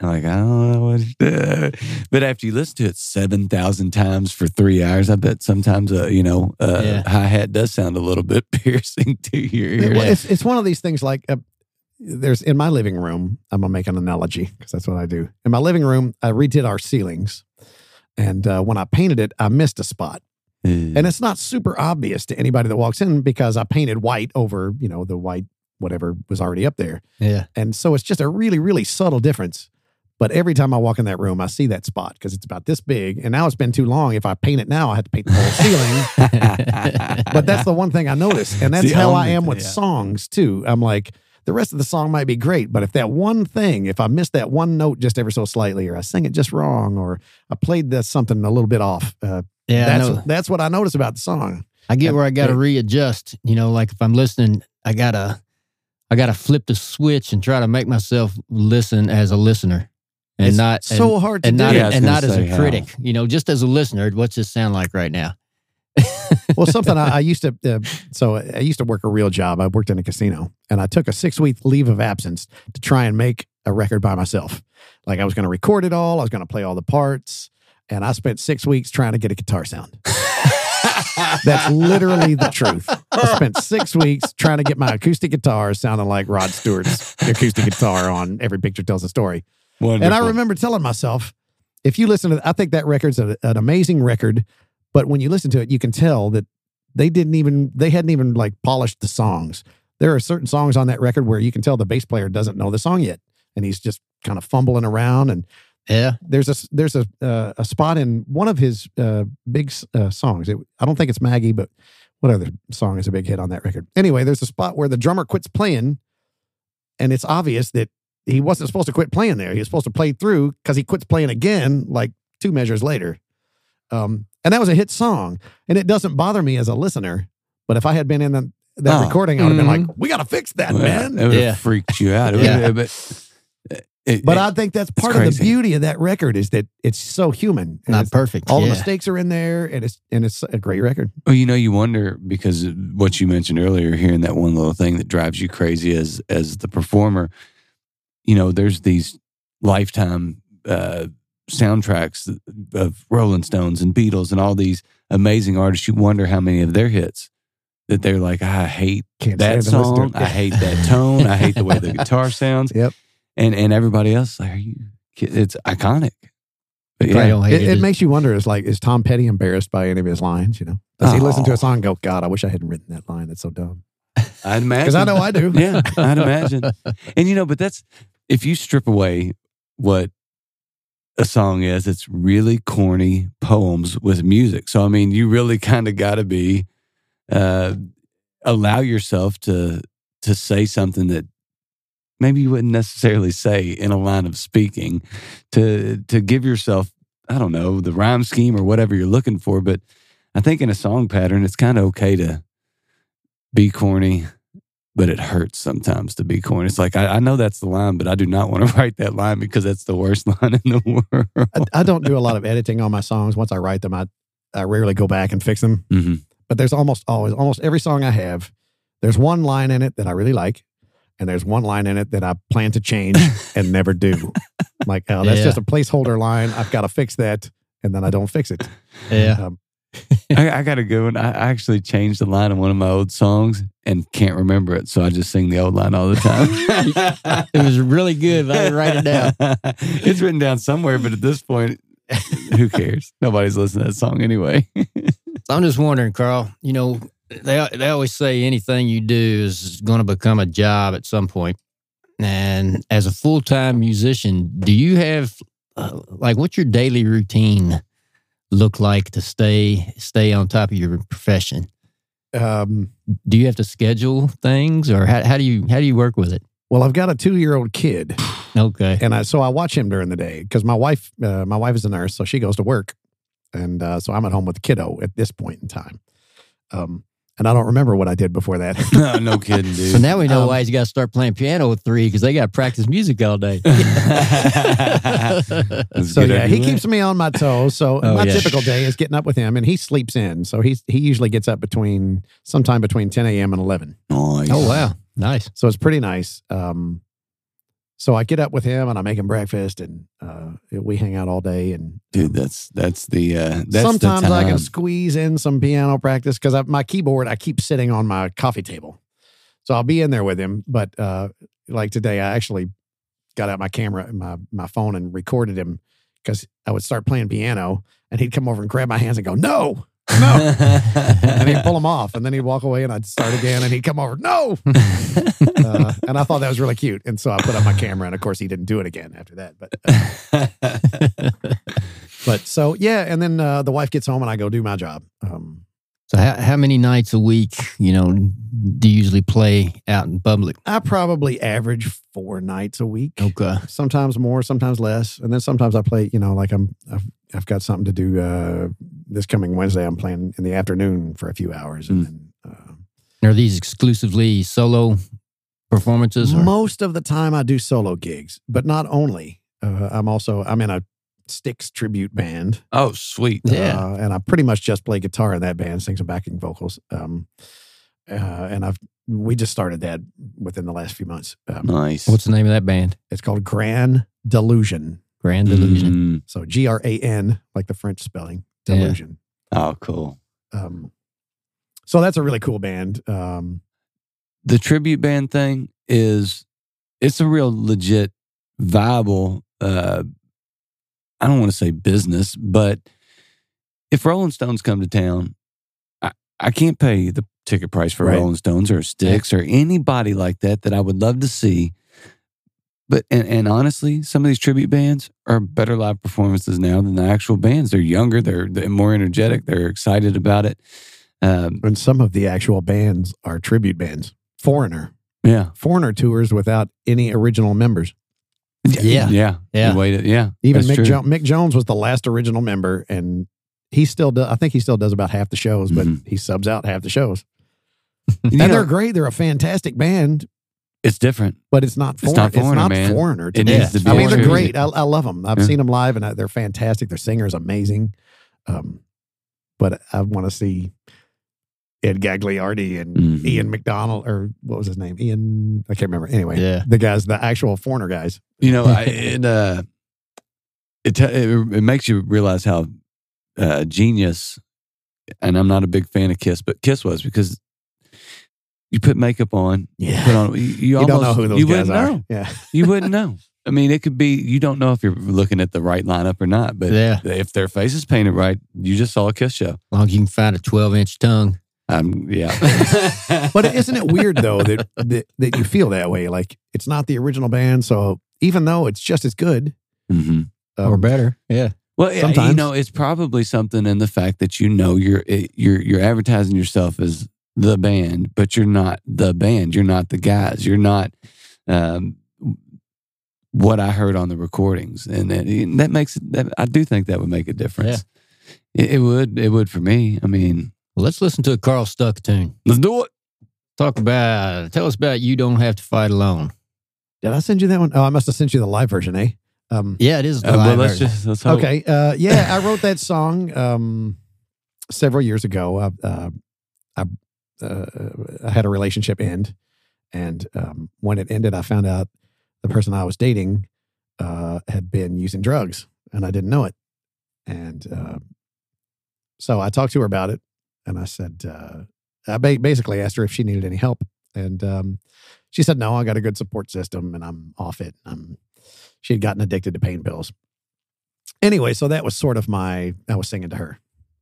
I'm like, I don't know what. Uh, but after you listen to it seven thousand times for three hours, I bet sometimes a you know a
Yeah.
hi hat does sound a little bit piercing to your ear.
Well, it's it's one of these things like uh, there's in my living room. I'm gonna make an analogy because that's what I do. In my living room, I redid our ceilings, and uh, when I painted it, I missed a spot. and it's not super obvious to anybody that walks in because I painted white over, you know, the white whatever was already up there.
Yeah.
And so it's just a really, really subtle difference. But every time I walk in that room, I see that spot because it's about this big. And now it's been too long. If I paint it now, I have to paint the whole ceiling. but that's the one thing I notice. And that's how I am with
yeah.
songs too. I'm like, the rest of the song might be great, but if that one thing, if I miss that one note just ever so slightly, or I sing it just wrong, or I played something a little bit off, uh,
Yeah.
That's that's what I notice about the song.
I get where I got to readjust. You know, like if I'm listening, I gotta, I gotta flip the switch and try to make myself listen as a listener, and
It's
not
so
and,
hard to
and
do.
not
Yeah,
and not as
say
a
how.
critic. You know, just as a listener. What's this sound like right now?
well, something I, I used to. Uh, so I used to work a real job. I worked in a casino, and I took a six week leave of absence to try and make a record by myself. Like I was going to record it all. I was going to play all the parts, and I spent six weeks trying to get a guitar sound. That's literally the truth. I spent six weeks trying to get my acoustic guitar sounding like Rod Stewart's acoustic guitar on Every Picture Tells a Story.
Wonderful.
And I remember telling myself, if you listen to, I think that record's a, an amazing record, but when you listen to it, you can tell that they didn't even, they hadn't even like polished the songs. There are certain songs on that record where you can tell the bass player doesn't know the song yet, and he's just kind of fumbling around. And
Yeah.
there's a there's a uh, a spot in one of his uh, big uh, songs. It, I don't think it's Maggie, but what other song is a big hit on that record? Anyway, there's a spot where the drummer quits playing, and it's obvious that he wasn't supposed to quit playing there. He was supposed to play through because he quits playing again, like two measures later. Um, and that was a hit song, and it doesn't bother me as a listener. But if I had been in the, that
Oh.
recording, I would have been like,
Mhm.
"We got to fix that,
Well,
man."
It would
Yeah.
have freaked you out.
Yeah.
would- but it,
But
it-
I think that's part of the beauty of that record is that it's so human. and
Not perfect.
all
yeah.
the mistakes are in there, and it's and it's a great record.
Well, you know, you wonder because what you mentioned earlier, hearing that one little thing that drives you crazy as as the performer. You know, there's these lifetime uh, soundtracks of Rolling Stones and Beatles and all these amazing artists. You wonder how many of their hits that they're like, I hate
Can't
that
stand to listen to
song. I hate that tone. I hate the way the guitar sounds.
Yep.
And and everybody else, like, are you? It's iconic. But yeah,
It,
it.
it makes you wonder: is like, is Tom Petty embarrassed by any of his lines? You know, does he listen to
Oh.
a song and go, "God, I wish I hadn't written that line. That's so dumb."
I'd imagine
Because I know I do.
yeah, I'd imagine. And you know, but that's if you strip away what a song is, it's really corny poems with music. So I mean, you really kind of got to be uh, allow yourself to to say something that maybe you wouldn't necessarily say in a line of speaking to to give yourself I don't know the rhyme scheme or whatever you're looking for. But I think in a song pattern, it's kind of okay to be corny but it hurts sometimes to be corny. It's like I, I know that's the line, but I do not want to write that line because that's the worst line in the world.
I, I don't do a lot of editing on my songs. Once I write them, I I rarely go back and fix them.
hmm
But there's almost always, almost every song I have, there's one line in it that I really like, and there's one line in it that I plan to change and never do. Like, oh, that's
Yeah.
just a placeholder line. I've got to fix that, and then I don't fix it.
yeah.
Um,
I, I got a good one. I actually changed the line in one of my old songs and can't remember it, so I just sing the old line all the time.
It was really good. I write it down.
it's written down somewhere, but at this point, who cares? Nobody's listening to that song anyway.
So I'm just wondering, Carl. You know, they they always say anything you do is going to become a job at some point. And as a full time musician, do you have uh, like what's your daily routine look like to stay stay on top of your profession?
um,
Do you have to schedule things, or how, how do you how do you work with it?
well, I've got a two year old kid,
Okay,
and I so I watch him during the day because my wife uh, my wife is a nurse, so she goes to work, and uh, so I'm at home with the kiddo at this point in time. Um, and I don't remember what I did before that.
no, no kidding, dude.
so now we know
Um,
why he's got to start playing piano at three because they got to practice music all day.
So
good
yeah, he keeps me on my toes. So
Oh,
my
yeah.
typical day is getting up with him, and he sleeps in. So he's he usually gets up between sometime between 10 a.m. and 11.
Nice.
oh wow, nice.
So it's pretty nice. Um, so I get up with him and I make him breakfast, and uh, we hang out all day. And
dude. That's that's the uh, that's
sometimes
the
I can squeeze in some piano practice because my keyboard I keep sitting on my coffee table. So I'll be in there with him. But uh, like today, I actually got out my camera and my my phone and recorded him because I would start playing piano, and he'd come over and grab my hands and go, "No." No. and he'd pull them off, and then he'd walk away, and I'd start again, and he'd come over, no. uh, and I thought that was really cute, and so I put up my camera, and of course, he didn't do it again after that. But, uh, but so yeah, and then uh, the wife gets home, and I go do my job. Um,
So how, how many nights a week, you know, do you usually play out in public?
I probably average four nights a week.
Okay.
Sometimes more, sometimes less, and then sometimes I play. You know, like I'm, I've, I've got something to do uh, this coming Wednesday. I'm playing in the afternoon for a few hours, and
Mm.
then. Uh,
Are these exclusively solo performances? Or?
Most of the time, I do solo gigs, but not only. Uh, I'm also I'm in a Styx tribute band,
oh, sweet.
Yeah.
uh, and I pretty much just play guitar in that band, sing some backing vocals. Um, uh, and I've we just started that within the last few months. Um,
Nice.
What's the name of that band?
It's called Grand Delusion.
Grand Delusion.
Mm.
So G R A N, like the French spelling,
Yeah.
Delusion.
Oh, cool.
Um, so that's a really cool band. Um,
the tribute band thing is it's a real legit viable uh i don't want to say business but if rolling stones come to town i, I can't pay the ticket price for
Right.
rolling stones or Styx or anybody like that that i would love to see but and, and honestly some of these tribute bands are better live performances now than the actual bands they're younger they're, they're more energetic they're excited about it um,
and some of the actual bands are tribute bands. Foreigner,
yeah
Foreigner tours without any original members.
Yeah.
yeah
Yeah.
You waited yeah
Even Mick,
true.
jo- Mick Jones was the last original member, and he still does. I think he still does about half the shows, but
Mhm.
he subs out half the shows.
You
and
know,
they're great. They're a fantastic band,
it's different
but it's not.
It's not Foreigner, man.
Foreigner. to
It
me.
needs to be
I mean, they're great. I, I love them. I've
Yeah.
seen them live, and uh, they're fantastic. Their singer is amazing. Um, but I want to see Ed Gagliardi and
Mhm.
Ian McDonald, or what was his name? Ian. I can't remember. Anyway,
Yeah.
the guys, the actual Foreigner guys.
You know, I, it uh, it, te- it it makes you realize how uh, genius. And I'm not a big fan of Kiss, but Kiss was because you put makeup on,
Yeah.
put on. You, you,
You
almost,
don't know who those
you
guys
wouldn't
are.
know.
Yeah.
You wouldn't know. I mean, it could be you don't know if you're looking at the right lineup or not. But
Yeah.
if their face is painted right, you just saw a Kiss show.
As long as you can find a 12 inch tongue.
Um, yeah.
But isn't it weird though that, that that you feel that way? Like it's not the original band, so even though it's just as good,
hmm
um,
or better. Yeah.
Well, yeah, you know, it's probably something in the fact that you know you're you're you're advertising yourself as the band, but you're not the band. You're not the guys. You're not um, what I heard on the recordings, and that, that makes it. That, I do think that would make a difference. It, it would. It would for me. I mean,
Well, let's listen to a Carl Stuck tune.
let's do it.
Talk about, tell us about You Don't Have to Fight Alone.
Did I send you that one? Oh, I must have sent you the live version, eh? Um,
Yeah, it is the
Uh, well,
live
let's
version.
just let's hope.
okay. Uh, yeah, I wrote that song um, several years ago. I, uh, I, uh, I had a relationship end, and um, when it ended, I found out the person I was dating uh, had been using drugs, and I didn't know it. And uh, so I talked to her about it, and I said, uh, I ba- basically asked her if she needed any help, and um, she said, "No, I got a good support system, and I'm off it. I'm." She had gotten addicted to pain pills. Anyway, so that was sort of my. I was singing to her.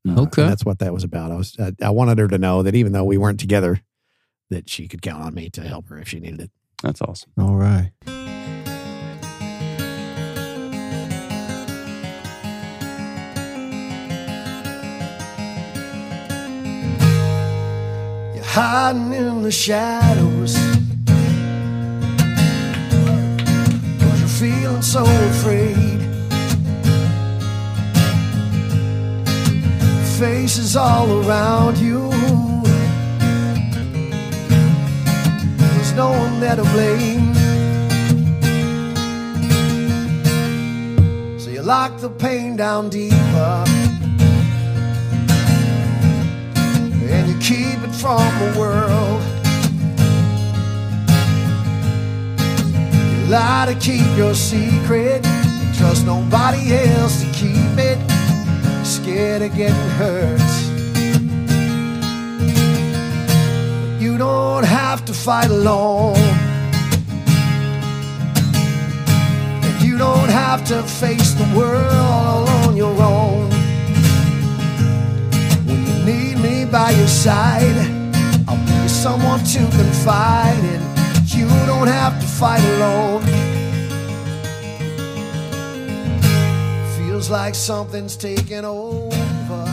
Uh,
Okay.
and that's what that was about. I was. I, I wanted her to know that even though we weren't together, that she could count on me to help her if she needed it.
That's awesome.
All right.
Hiding in the shadows. Cause you're feeling so afraid. Faces all around you. There's no one there to blame. So you lock the pain down deeper. Keep it from the world. You lie to keep your secret, trust nobody else to keep it. Scared of getting hurt. You don't have to fight alone. You don't have to face the world all on your own. By your side. I'll be someone to confide in. You don't have to fight alone. Feels like something's taking over.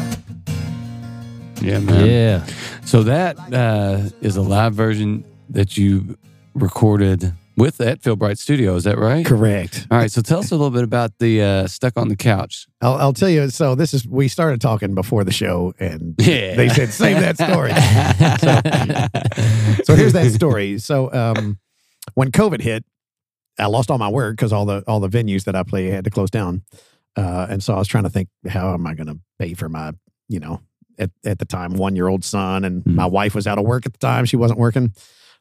Yeah, man.
Yeah.
So that uh, is a live version that you recorded with at Phil Bright Studio. Is that right?
Correct.
All right. So tell us a little bit about the uh, Stuck on the Couch.
I'll, I'll tell you. So this is we started talking before the show, and
Yeah.
they said save that story. so here's that story. So um, when COVID hit, I lost all my work because all the all the venues that I play had to close down, uh, and so I was trying to think how am I going to pay for my you know at at the time one year old son, and
Mm.
my wife was out of work at the time; she wasn't working.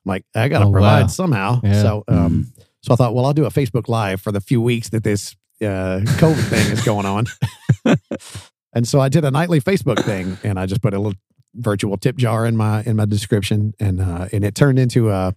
I'm like, I got to
Oh,
provide
wow.
somehow.
Yeah.
So um, so I thought, well, I'll do a Facebook Live for the few weeks that this uh, COVID thing is going on. and so I did a nightly Facebook thing, and I just put a little virtual tip jar in my in my description, and uh, and it turned into a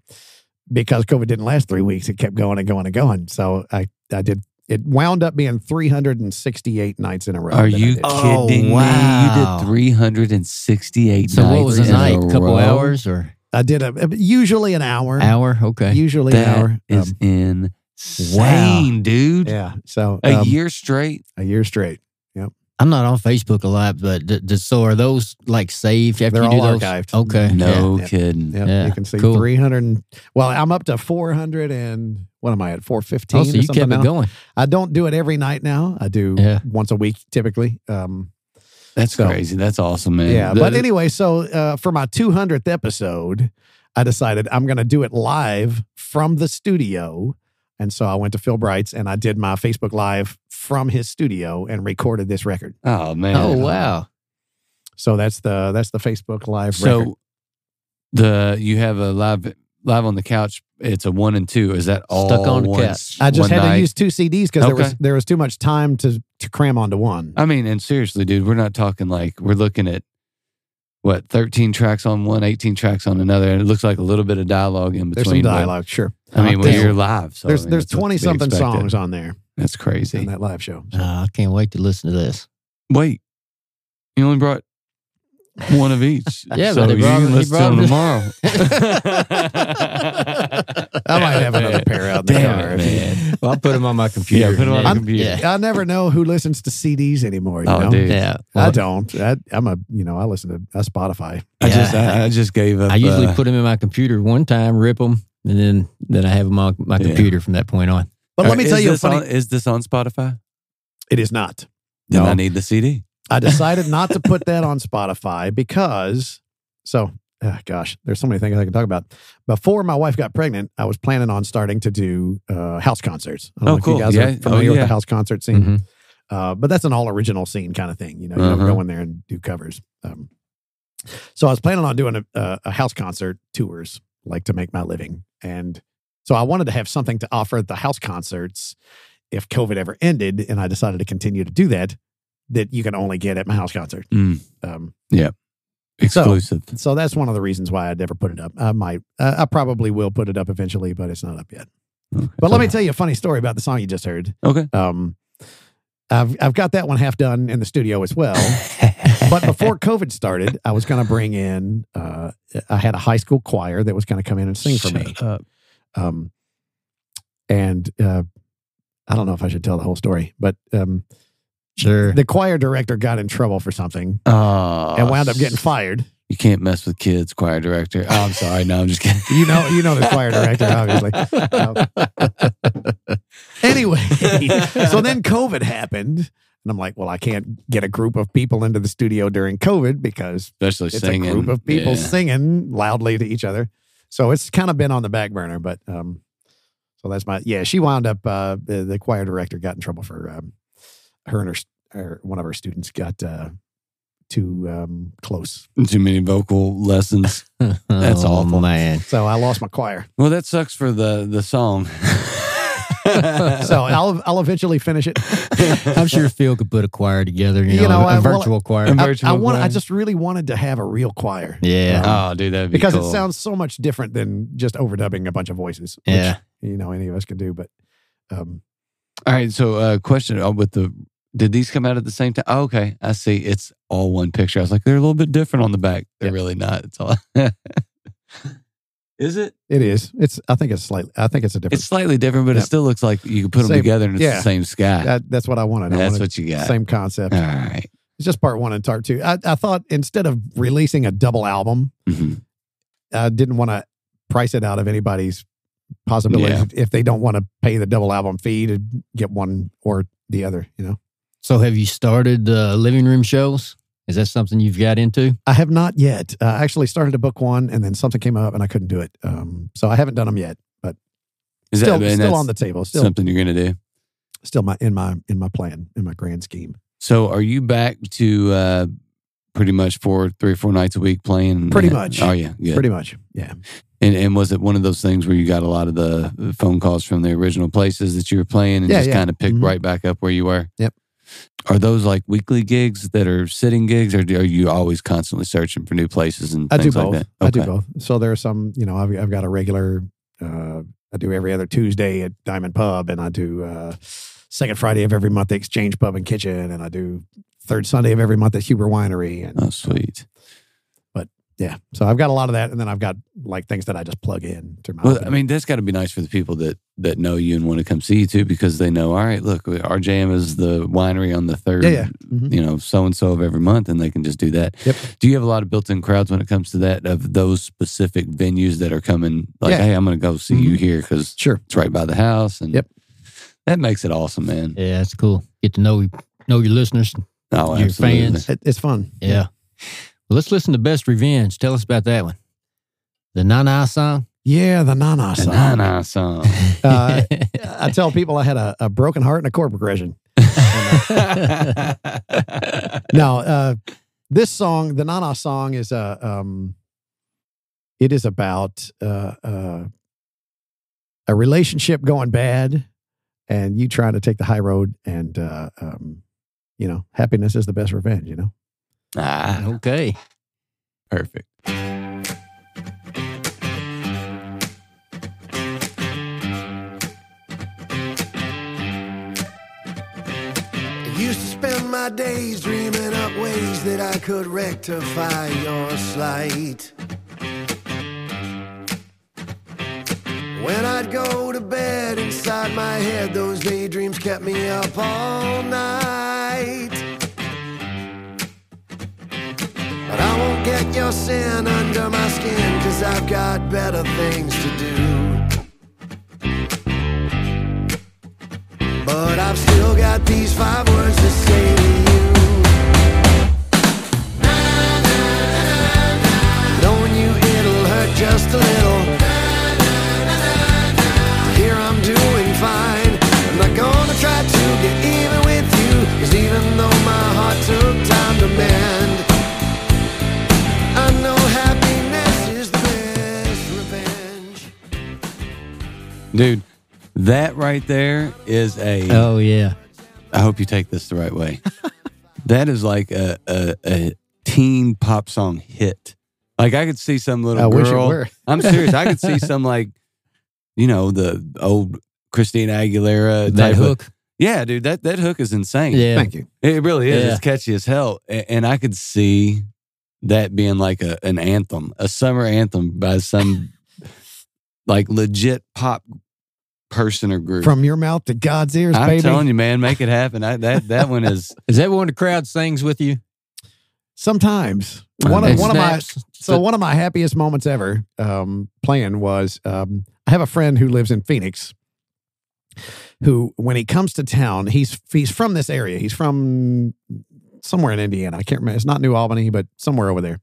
because COVID didn't last three weeks, it kept going and going and going. So I I did. It wound up being 368 nights in a row.
Are you
did.
Oh,
kidding
wow.
me? You did 368
So what was the
nights in
night?
a
couple
row?
hours or
I did a usually an hour.
hour? Okay.
Usually an hour.
is
Um,
insane, dude.
yeah. So
A
um,
year straight.
a year straight. Yep.
I'm not on Facebook a lot, but d- d- so are those like saved after
They're
you do
all
those?
archived.
Okay.
No
Yeah.
kidding.
Yep,
Yeah,
you can see
cool.
300. And, well, I'm up to 400 and what am I at? 415
Oh, so
or
you
something
kept
now.
it going.
I don't do it every night now. I do
Yeah.
once a week typically. Um,
That's
So-
crazy. That's awesome, man.
yeah.
The-
But anyway, so uh, for my 200th episode, I decided I'm going to do it live from the studio. And so I went to Phil Bright's and I did my Facebook Live from his studio and recorded this record.
oh man.
Oh wow.
So that's the that's the Facebook Live record.
So the you have a live live on the couch. It's a one and two. Is that all
Stuck on the couch.
I just had
night?
to use two CDs because there was there was too much time to to cram onto one.
I mean, and seriously, dude, we're not talking like we're looking at what 13 tracks on one, 18 tracks on another, and it looks like a little bit of dialogue in between.
There's
between.
some
but,
dialogue, sure.
I mean, when
There's-
you're live, so I
there's
mean,
there's twenty something songs on there
That's
in
crazy.
that live show.
Uh, I can't wait to listen to this.
Wait, you only brought one of each.
Yeah,
so
but he
you
brought-
can listen to them
them.
tomorrow.
I might have another pair out there.
Damn it, man.
Well, I'll put them on my computer.
Yeah, put 'em on the
I'm-
computer.
Yeah.
I never know who listens to CDs anymore. You
Oh,
know?
dude.
Yeah.
I don't. I, I'm a you know I listen to uh, Spotify.
I just I, I just gave up.
I usually
uh,
put them in my computer one time, rip them, and then then I have them on my
Yeah.
computer from that point on.
But
All
let me
right,
tell you a
this
funny.
On, is this on Spotify?
it is not.
Then
No.
I need the CD.
I decided not to put that on Spotify because so ah, gosh, there's so many things I can talk about. Before my wife got pregnant, I was planning on starting to do uh, house concerts. I don't
Oh,
know if
cool.
you guys
Yeah.
are
Oh,
familiar with
yeah.
the house concert scene.
Mhm.
Uh, but that's an all original scene kind of thing. You know, you don't
Uh-huh.
go in there and do covers. Um, so I was planning on doing a, a, house concert tours, like to make my living. And so I wanted to have something to offer at the house concerts if COVID ever ended. And I decided to continue to do that, that you can only get at my house concert.
Mm,
Um,
exclusive.
so that's one of the reasons why I never put it up. I might, uh, I probably will put it up eventually, but it's not up yet.
Okay.
But let me tell you a funny story about the song you just heard.
Okay.
Um, I've I've got that one half done in the studio as well. but before COVID started, I was going to bring in. Uh, I had a high school choir that was going to come in and sing for me.
Shut up.
Um, and uh, I don't know if I should tell the whole story, but um,
Sure.
the choir director got in trouble for something
Oh,
and wound up getting fired.
You can't mess with kids, choir director. Oh, I'm sorry. No, I'm just kidding.
You know, you know the choir director, obviously. anyway, so then COVID happened, and I'm like, well, I can't get a group of people into the studio during COVID because
Especially
it's
singing.
a group of people
Yeah.
singing loudly to each other. So it's kind of been on the back burner, but um, so that's my yeah. She wound up uh, the, the choir director got in trouble for um, her and her, st- her one of her students got uh, too um, close.
Too many vocal lessons. That's
oh,
awful.
man.
So I lost my choir.
Well, that sucks for the the song.
So I'll I'll eventually finish it.
I'm sure Phil could put a choir together. You,
You
know,
know,
a,
I- well,
virtual choir.
And
I,
virtual
I want. I just really wanted to have a real choir.
yeah.
Um,
oh, dude, that'd be
because
cool.
it sounds so much different than just overdubbing a bunch of voices. which,
Yeah.
you know, any of us can do. But um,
All right. So, uh, question uh, with the Did these come out at the same time? Oh, okay, I see. It's all one picture. I was like, they're a little bit different on the back. They're
Yep.
really not. It's all. Is it?
It is. It's. I think it's slightly. I think it's a different.
It's slightly different, but it still looks like you can put them together and it's
yeah.
the same sky.
that, that's what I wanted. I
That's
wanted
what you got.
Same concept.
All right.
It's just part one and part two. I, I thought instead of releasing a double album,
Mhm.
I didn't want to price it out of anybody's possibility
Yeah.
if they don't want to pay the double album fee to get one or the other. You know,
So have you started uh, living room shows? Is that something you've got into?
I have not yet. Uh, I actually started to book one, and then something came up, and I couldn't do it. Um, so I haven't done them yet, but
Is
still,
that
still on the table. Still,
something you're going to do?
still my in my in my plan in my grand scheme.
So are you back to uh, pretty much four, three or four nights a week playing?
Pretty
Uh,
much.
Oh yeah, good.
Pretty much, yeah.
And and was it one of those things where you got a lot of the phone calls from the original places that you were playing and
Yeah,
just
yeah.
kind of picked
Mhm.
right back up where you were?
Yep.
Are those like weekly gigs that are sitting gigs, or do- are you always constantly searching for new places and
I do
things like
both.
that?
I do both. So there are some, you know, I've, I've got a regular, uh, I do every other Tuesday at Diamond Pub, and I do uh, second Friday of every month at Exchange Pub and Kitchen, and I do third Sunday of every month at Huber Winery. And
Oh, sweet.
Yeah, so I've got a lot of that, and then I've got like things that I just plug in to my.
Well, I mean, that's got to be nice for the people that that know you and want to come see you too, because they know, all right, look, our jam is the winery on the third,
Yeah, yeah. Mhm.
you know, so and so of every month, and they can just do that.
Yep.
Do you have a lot of built-in crowds when it comes to that of those specific venues that are coming? Like,
Yeah.
hey, I'm going to go see you
Mhm.
here because
sure.
it's right by the house, and
Yep.
that makes it awesome, man.
Yeah, it's cool. Get to know know your listeners.
Oh,
Your
absolutely.
fans.
It, it's fun.
Yeah. Well, let's listen to Best Revenge. Tell us about that one. The Nana song.
Yeah, the Nana
The
song.
Nana song.
Uh, I tell people I had a, a broken heart and a chord progression. Now, uh, this song, the Nana song, is a um, it is about uh, uh, a relationship going bad, and you trying to take the high road, and uh, um, you know, happiness is the best revenge. You know,
ah,
okay.
perfect.
I used to spend my days dreaming up ways that I could rectify your slight. When I'd go to bed inside my head, those daydreams kept me up all night. Your sin under my skin, cause I've got better things to do. But I've still got these five words to say to you. Knowing you, it'll hurt just a little.
Dude, that right there is a.
Oh yeah.
I hope you take this the right way. that is like a, a, a teen pop song hit. Like I could see some little
I
girl.
wish it were.
I'm serious. I could see some like, you know, the old Christina Aguilera
That
type of-
hook.
yeah, dude, that that hook is insane.
Yeah.
thank you.
It really is.
Yeah.
It's catchy as hell. A- And I could see that being like a, an anthem, a summer anthem by some like legit pop person or group.
From your mouth to God's ears, baby.
I'm
baby.
telling you, man, make it happen. I, that that one is
Is that one the crowd sings with you?
Sometimes
Uh,
one of
And
one of my? So one of my happiest moments ever um, playing was um, I have a friend who lives in Phoenix. Who, when he comes to town, he's he's from this area. He's from somewhere in Indiana. I can't remember. It's not New Albany, but somewhere over there,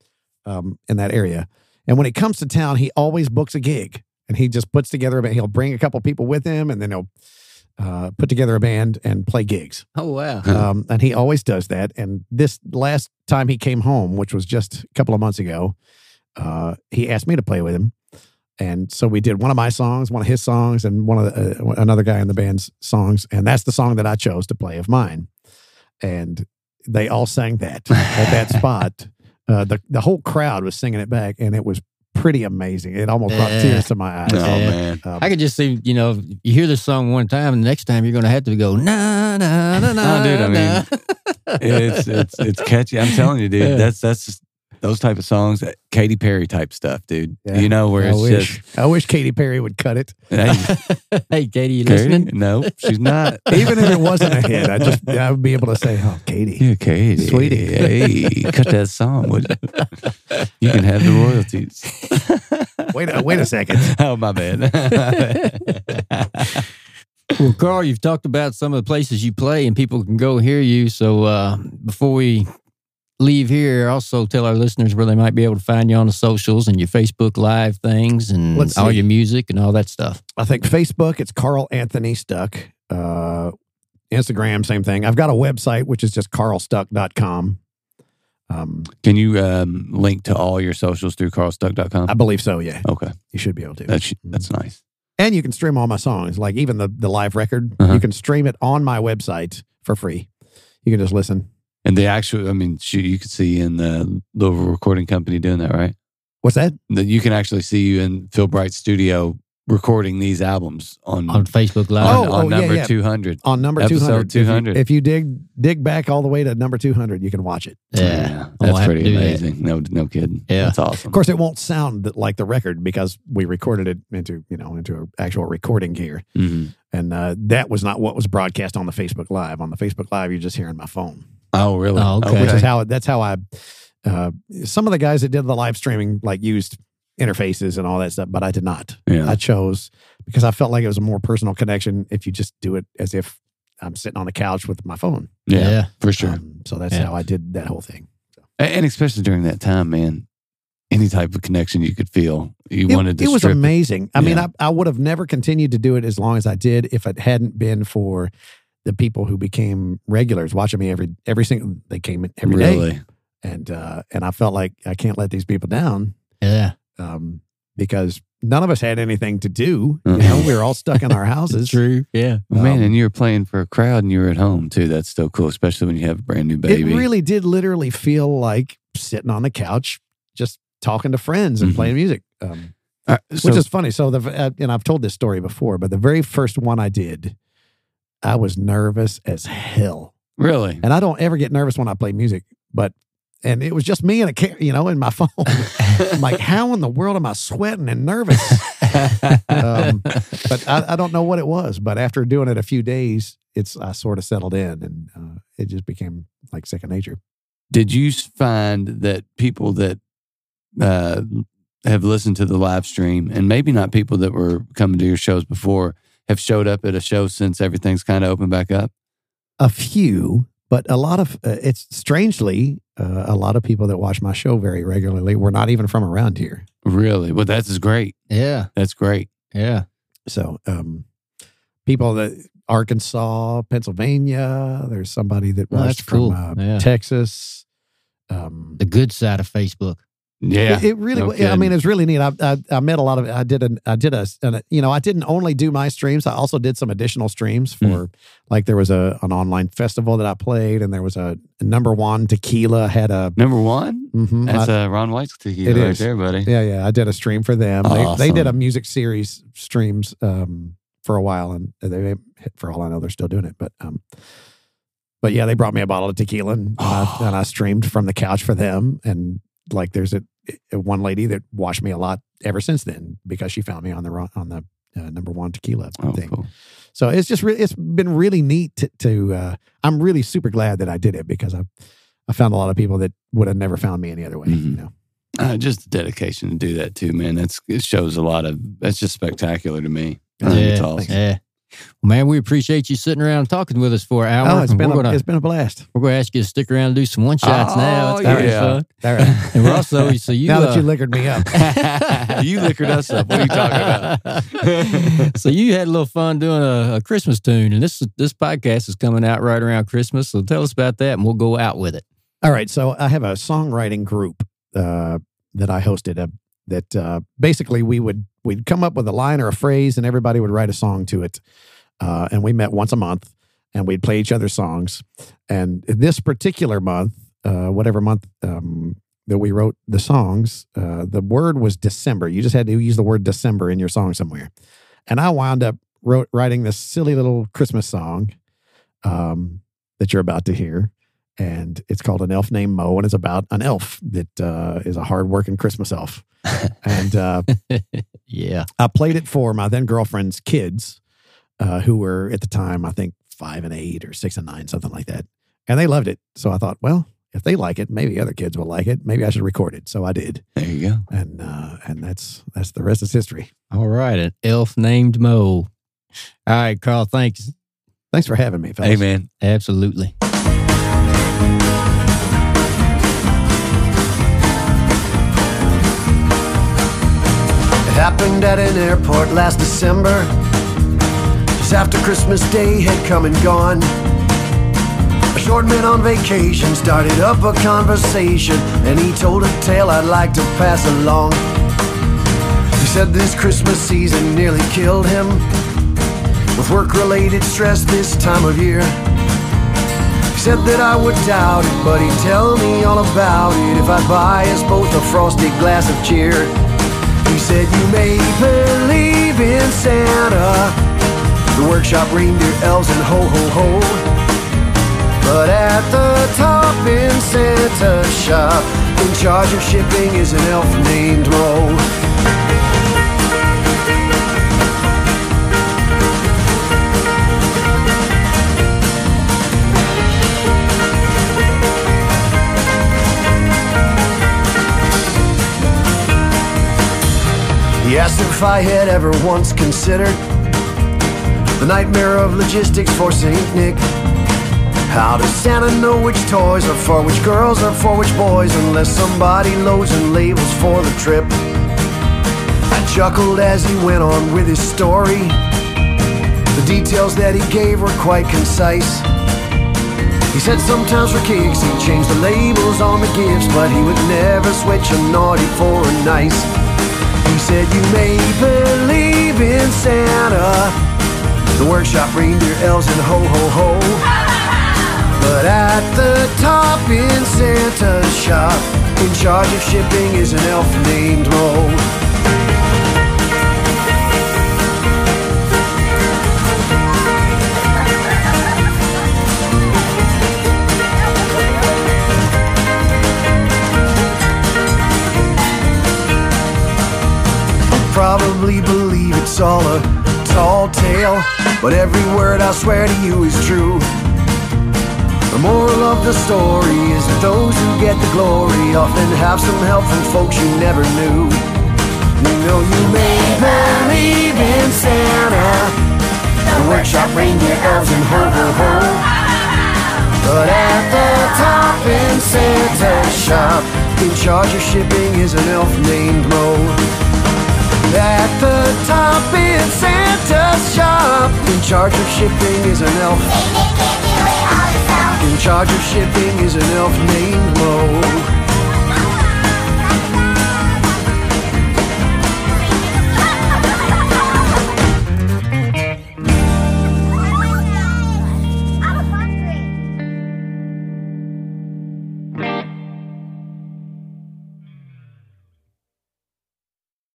um, in that area. And when he comes to town, he always books a gig, and he just puts together a band. He'll bring a couple people with him, and then he'll uh, put together a band and play gigs.
Oh wow.
Um, and he always does that. And this last time he came home, which was just a couple of months ago, uh, he asked me to play with him. And so we did one of my songs, one of his songs, and one of the, uh, another guy in the band's songs. And that's the song that I chose to play of mine. And they all sang that at that spot. Uh, the the whole crowd was singing it back, and it was pretty amazing. It almost brought
Yeah.
tears to my eyes.
Oh
Yeah.
man.
Um,
I could just see, you know, you hear this song one time, and the next time you're going to have to go na na na na.
Oh, dude, I mean, it's it's it's catchy. I'm telling you, dude. That's that's just those type of songs, Katy Perry type stuff, dude.
Yeah.
You know where
I
it's
wish,
just
I wish Katy Perry would cut it.
hey,
hey, Katy, you
Katy?
listening?
No, she's not.
Even if it wasn't a hit, I just I would be able to say, "Oh, Katy."
Yeah, Katy,
Sweetie.
hey, cut that song, would you? You can have the royalties.
Wait, a, wait a second.
oh my bad.
Well, Carl, you've talked about some of the places you play, and people can go hear you. So uh, before we leave here, also tell our listeners where they might be able to find you on the socials and your Facebook Live things and
Let's
all
see.
your music and all that stuff.
I think Facebook, it's Carl Anthony Stuck. Uh, Instagram, same thing. I've got a website, which is just carlstuck.com. Um,
can you um, link to all your socials through carlstuck.com?
I believe so, yeah.
Okay,
You should be able to.
that's that's nice.
and you can stream all my songs, like even the, the live record.
Uh-huh.
You can stream it on my website for free. You can just listen.
And the actual, I mean, shoot, you could see in the Louisville recording company doing that, right?
What's that?
That you can actually see you in Phil Bright's studio recording these albums on
On Facebook Live.
on,
Oh,
on
oh,
number
yeah.
two hundred.
On number
Episode
200. If you-
200.
If you, dig dig back all the way to number 200, you can watch it.
yeah. I'll
that's
have to
pretty
do that.
amazing. No, no kidding.
Yeah.
that's awesome.
Of course, it won't sound like the record because we recorded it into, you know, into an actual recording gear.
Mhm.
And uh, that was not what was broadcast on the Facebook Live. On the Facebook Live, you're just hearing my phone,
Oh, really?
Oh, okay.
which is how that's how I. Uh, some of the guys that did the live streaming like used interfaces and all that stuff, but I did not.
yeah.
I chose because I felt like it was a more personal connection if you just do it as if I'm sitting on the couch with my phone.
yeah,
Yeah.
for sure.
Um, so that's
Yeah.
how I did that whole thing.
A- and especially during that time, man, any type of connection you could feel, you
It,
wanted to.
it was
strip
amazing. I mean, I, I would have never continued to do it as long as I did if it hadn't been for the people who became regulars watching me every every single they came in every day,
really.
and uh and I felt like I can't let these people down
Yeah.
um because none of us had anything to do you
Uh-huh.
know we were all stuck in our houses
True. Yeah.
Man,
Um,
and you were playing for a crowd and you were at home too. That's still cool, especially when you have a brand new baby.
It really did literally feel like sitting on the couch, just talking to friends and
Mhm.
playing music. Um,
Uh, so,
which is funny. So the uh, and I've told this story before, but the very first one I did, I was nervous as hell,
really.
and I don't ever get nervous when I play music, but. And it was just me and a, ca- you know, in my phone. I'm like, how in the world am I sweating and nervous? Um, but I, I don't know what it was. But after doing it a few days, it's I sort of settled in, and uh, it just became like second nature.
Did you find that people that uh, have listened to the live stream, and maybe not people that were coming to your shows before, have showed up at a show since everything's kind of opened back up?
a few, but a lot of uh, it's strangely uh, a lot of people that watch my show very regularly were not even from around here.
Really? Well, that's great.
Yeah.
That's great.
Yeah.
So, um, people that Arkansas, Pennsylvania. There's somebody that watched
that's
from
cool.
uh,
Yeah.
Texas. Um,
The good side of Facebook.
Yeah.
It, it really,
no
I mean, it's really neat. I, I, I met a lot of, I did a, I did a, an- you know, I didn't only do my streams. I also did some additional streams
Hmm.
for, like, there was a an online festival that I played, and there was a, Number Juan tequila had a.
Number Juan?
mhm,
That's
I-
uh, Ron White's tequila
It
right
is.
there, buddy.
yeah, yeah. I did a stream for them. They, they did a music series streams um, for a while, and they, for all I know, they're still doing it. But, um, but yeah, they brought me a bottle of tequila, and,
Oh.
I, and I streamed from the couch for them. And like, there's a, a one lady that watched me a lot ever since then because she found me on the on the uh, Number Juan tequila
Oh,
thing.
cool.
So it's just re- it's been really neat to. to uh, I'm really super glad that I did it because I I found a lot of people that would have never found me any other way. You
Mhm.
know.
Uh, just the dedication to do that too, man. That's it shows a lot of. That's just spectacular to me. I think it's
yeah.
awesome.
Yeah. Well, man, we appreciate you sitting around talking with us for an hour.
Oh, it's
and
been a,
gonna
it's been a blast.
we're gonna ask you to stick around and do some one shots now.
Oh,
It's gonna be
yeah.
fun.
All right.
And we're also so you
now that
uh,
you liquored me up.
you liquored us up. What are you talking about?
so you had a little fun doing a, a Christmas tune, and this this podcast is coming out right around Christmas. So tell us about that, and we'll go out with it.
All right. So I have a songwriting group uh, that I hosted. Uh, that uh, basically we would we'd come up with a line or a phrase, and everybody would write a song to it. Uh, and we met once a month, and we'd play each other's songs. And this particular month, uh, whatever month um, that we wrote the songs, uh, the word was December. You just had to use the word December in your song somewhere. And I wound up wrote, writing this silly little Christmas song um, that you're about to hear. And it's called An Elf Named Mo, and it's about an elf that uh, is a hardworking Christmas elf. and uh,
yeah.
I played it for my then girlfriend's kids, uh, who were at the time, I think, five and eight or six and nine, something like that. And they loved it. So I thought, well, if they like it, maybe other kids will like it. Maybe I should record it. So I did,
There you go.
and uh, and that's that's the rest is history.
All right. An elf named Mo. All right, Carl. Thanks.
Thanks for having me, fellas.
Hey, man.
Absolutely.
Happened at an airport last December. Just after Christmas Day had come and gone. A short man on vacation started up a conversation, and he told a tale I'd like to pass along. He said this Christmas season nearly killed him with work related stress this time of year. He said that I would doubt it, but he'd tell me all about it if I'd buy us both a frosted glass of cheer. He said, You may believe in Santa, the workshop reindeer elves and ho ho ho. But at the top in Santa's shop, in charge of shipping is an elf named Mo. Asked if I had ever once considered the nightmare of logistics for St. Nick. How does Santa know which toys are for which girls or for which boys unless somebody loads and labels for the trip? I chuckled as he went on with his story. The details that he gave were quite concise. He said sometimes for kicks he'd change the labels on the gifts, but he would never switch a naughty for a nice. He said, You may believe in Santa, the workshop reindeer elves and ho ho ho. But at the top in Santa's shop, in charge of shipping is an elf named Mo. Probably believe it's all a tall tale, but every word I swear to you is true. The moral of the story is that those who get the glory often have some help from folks you never knew. You know you may believe in Santa, the workshop reindeer elves and ho ho ho. But at the top in Santa's shop, in charge of shipping is an elf named Mo. At the top in Santa's shop, in charge of shipping is an elf. In charge of shipping is an elf named Mo.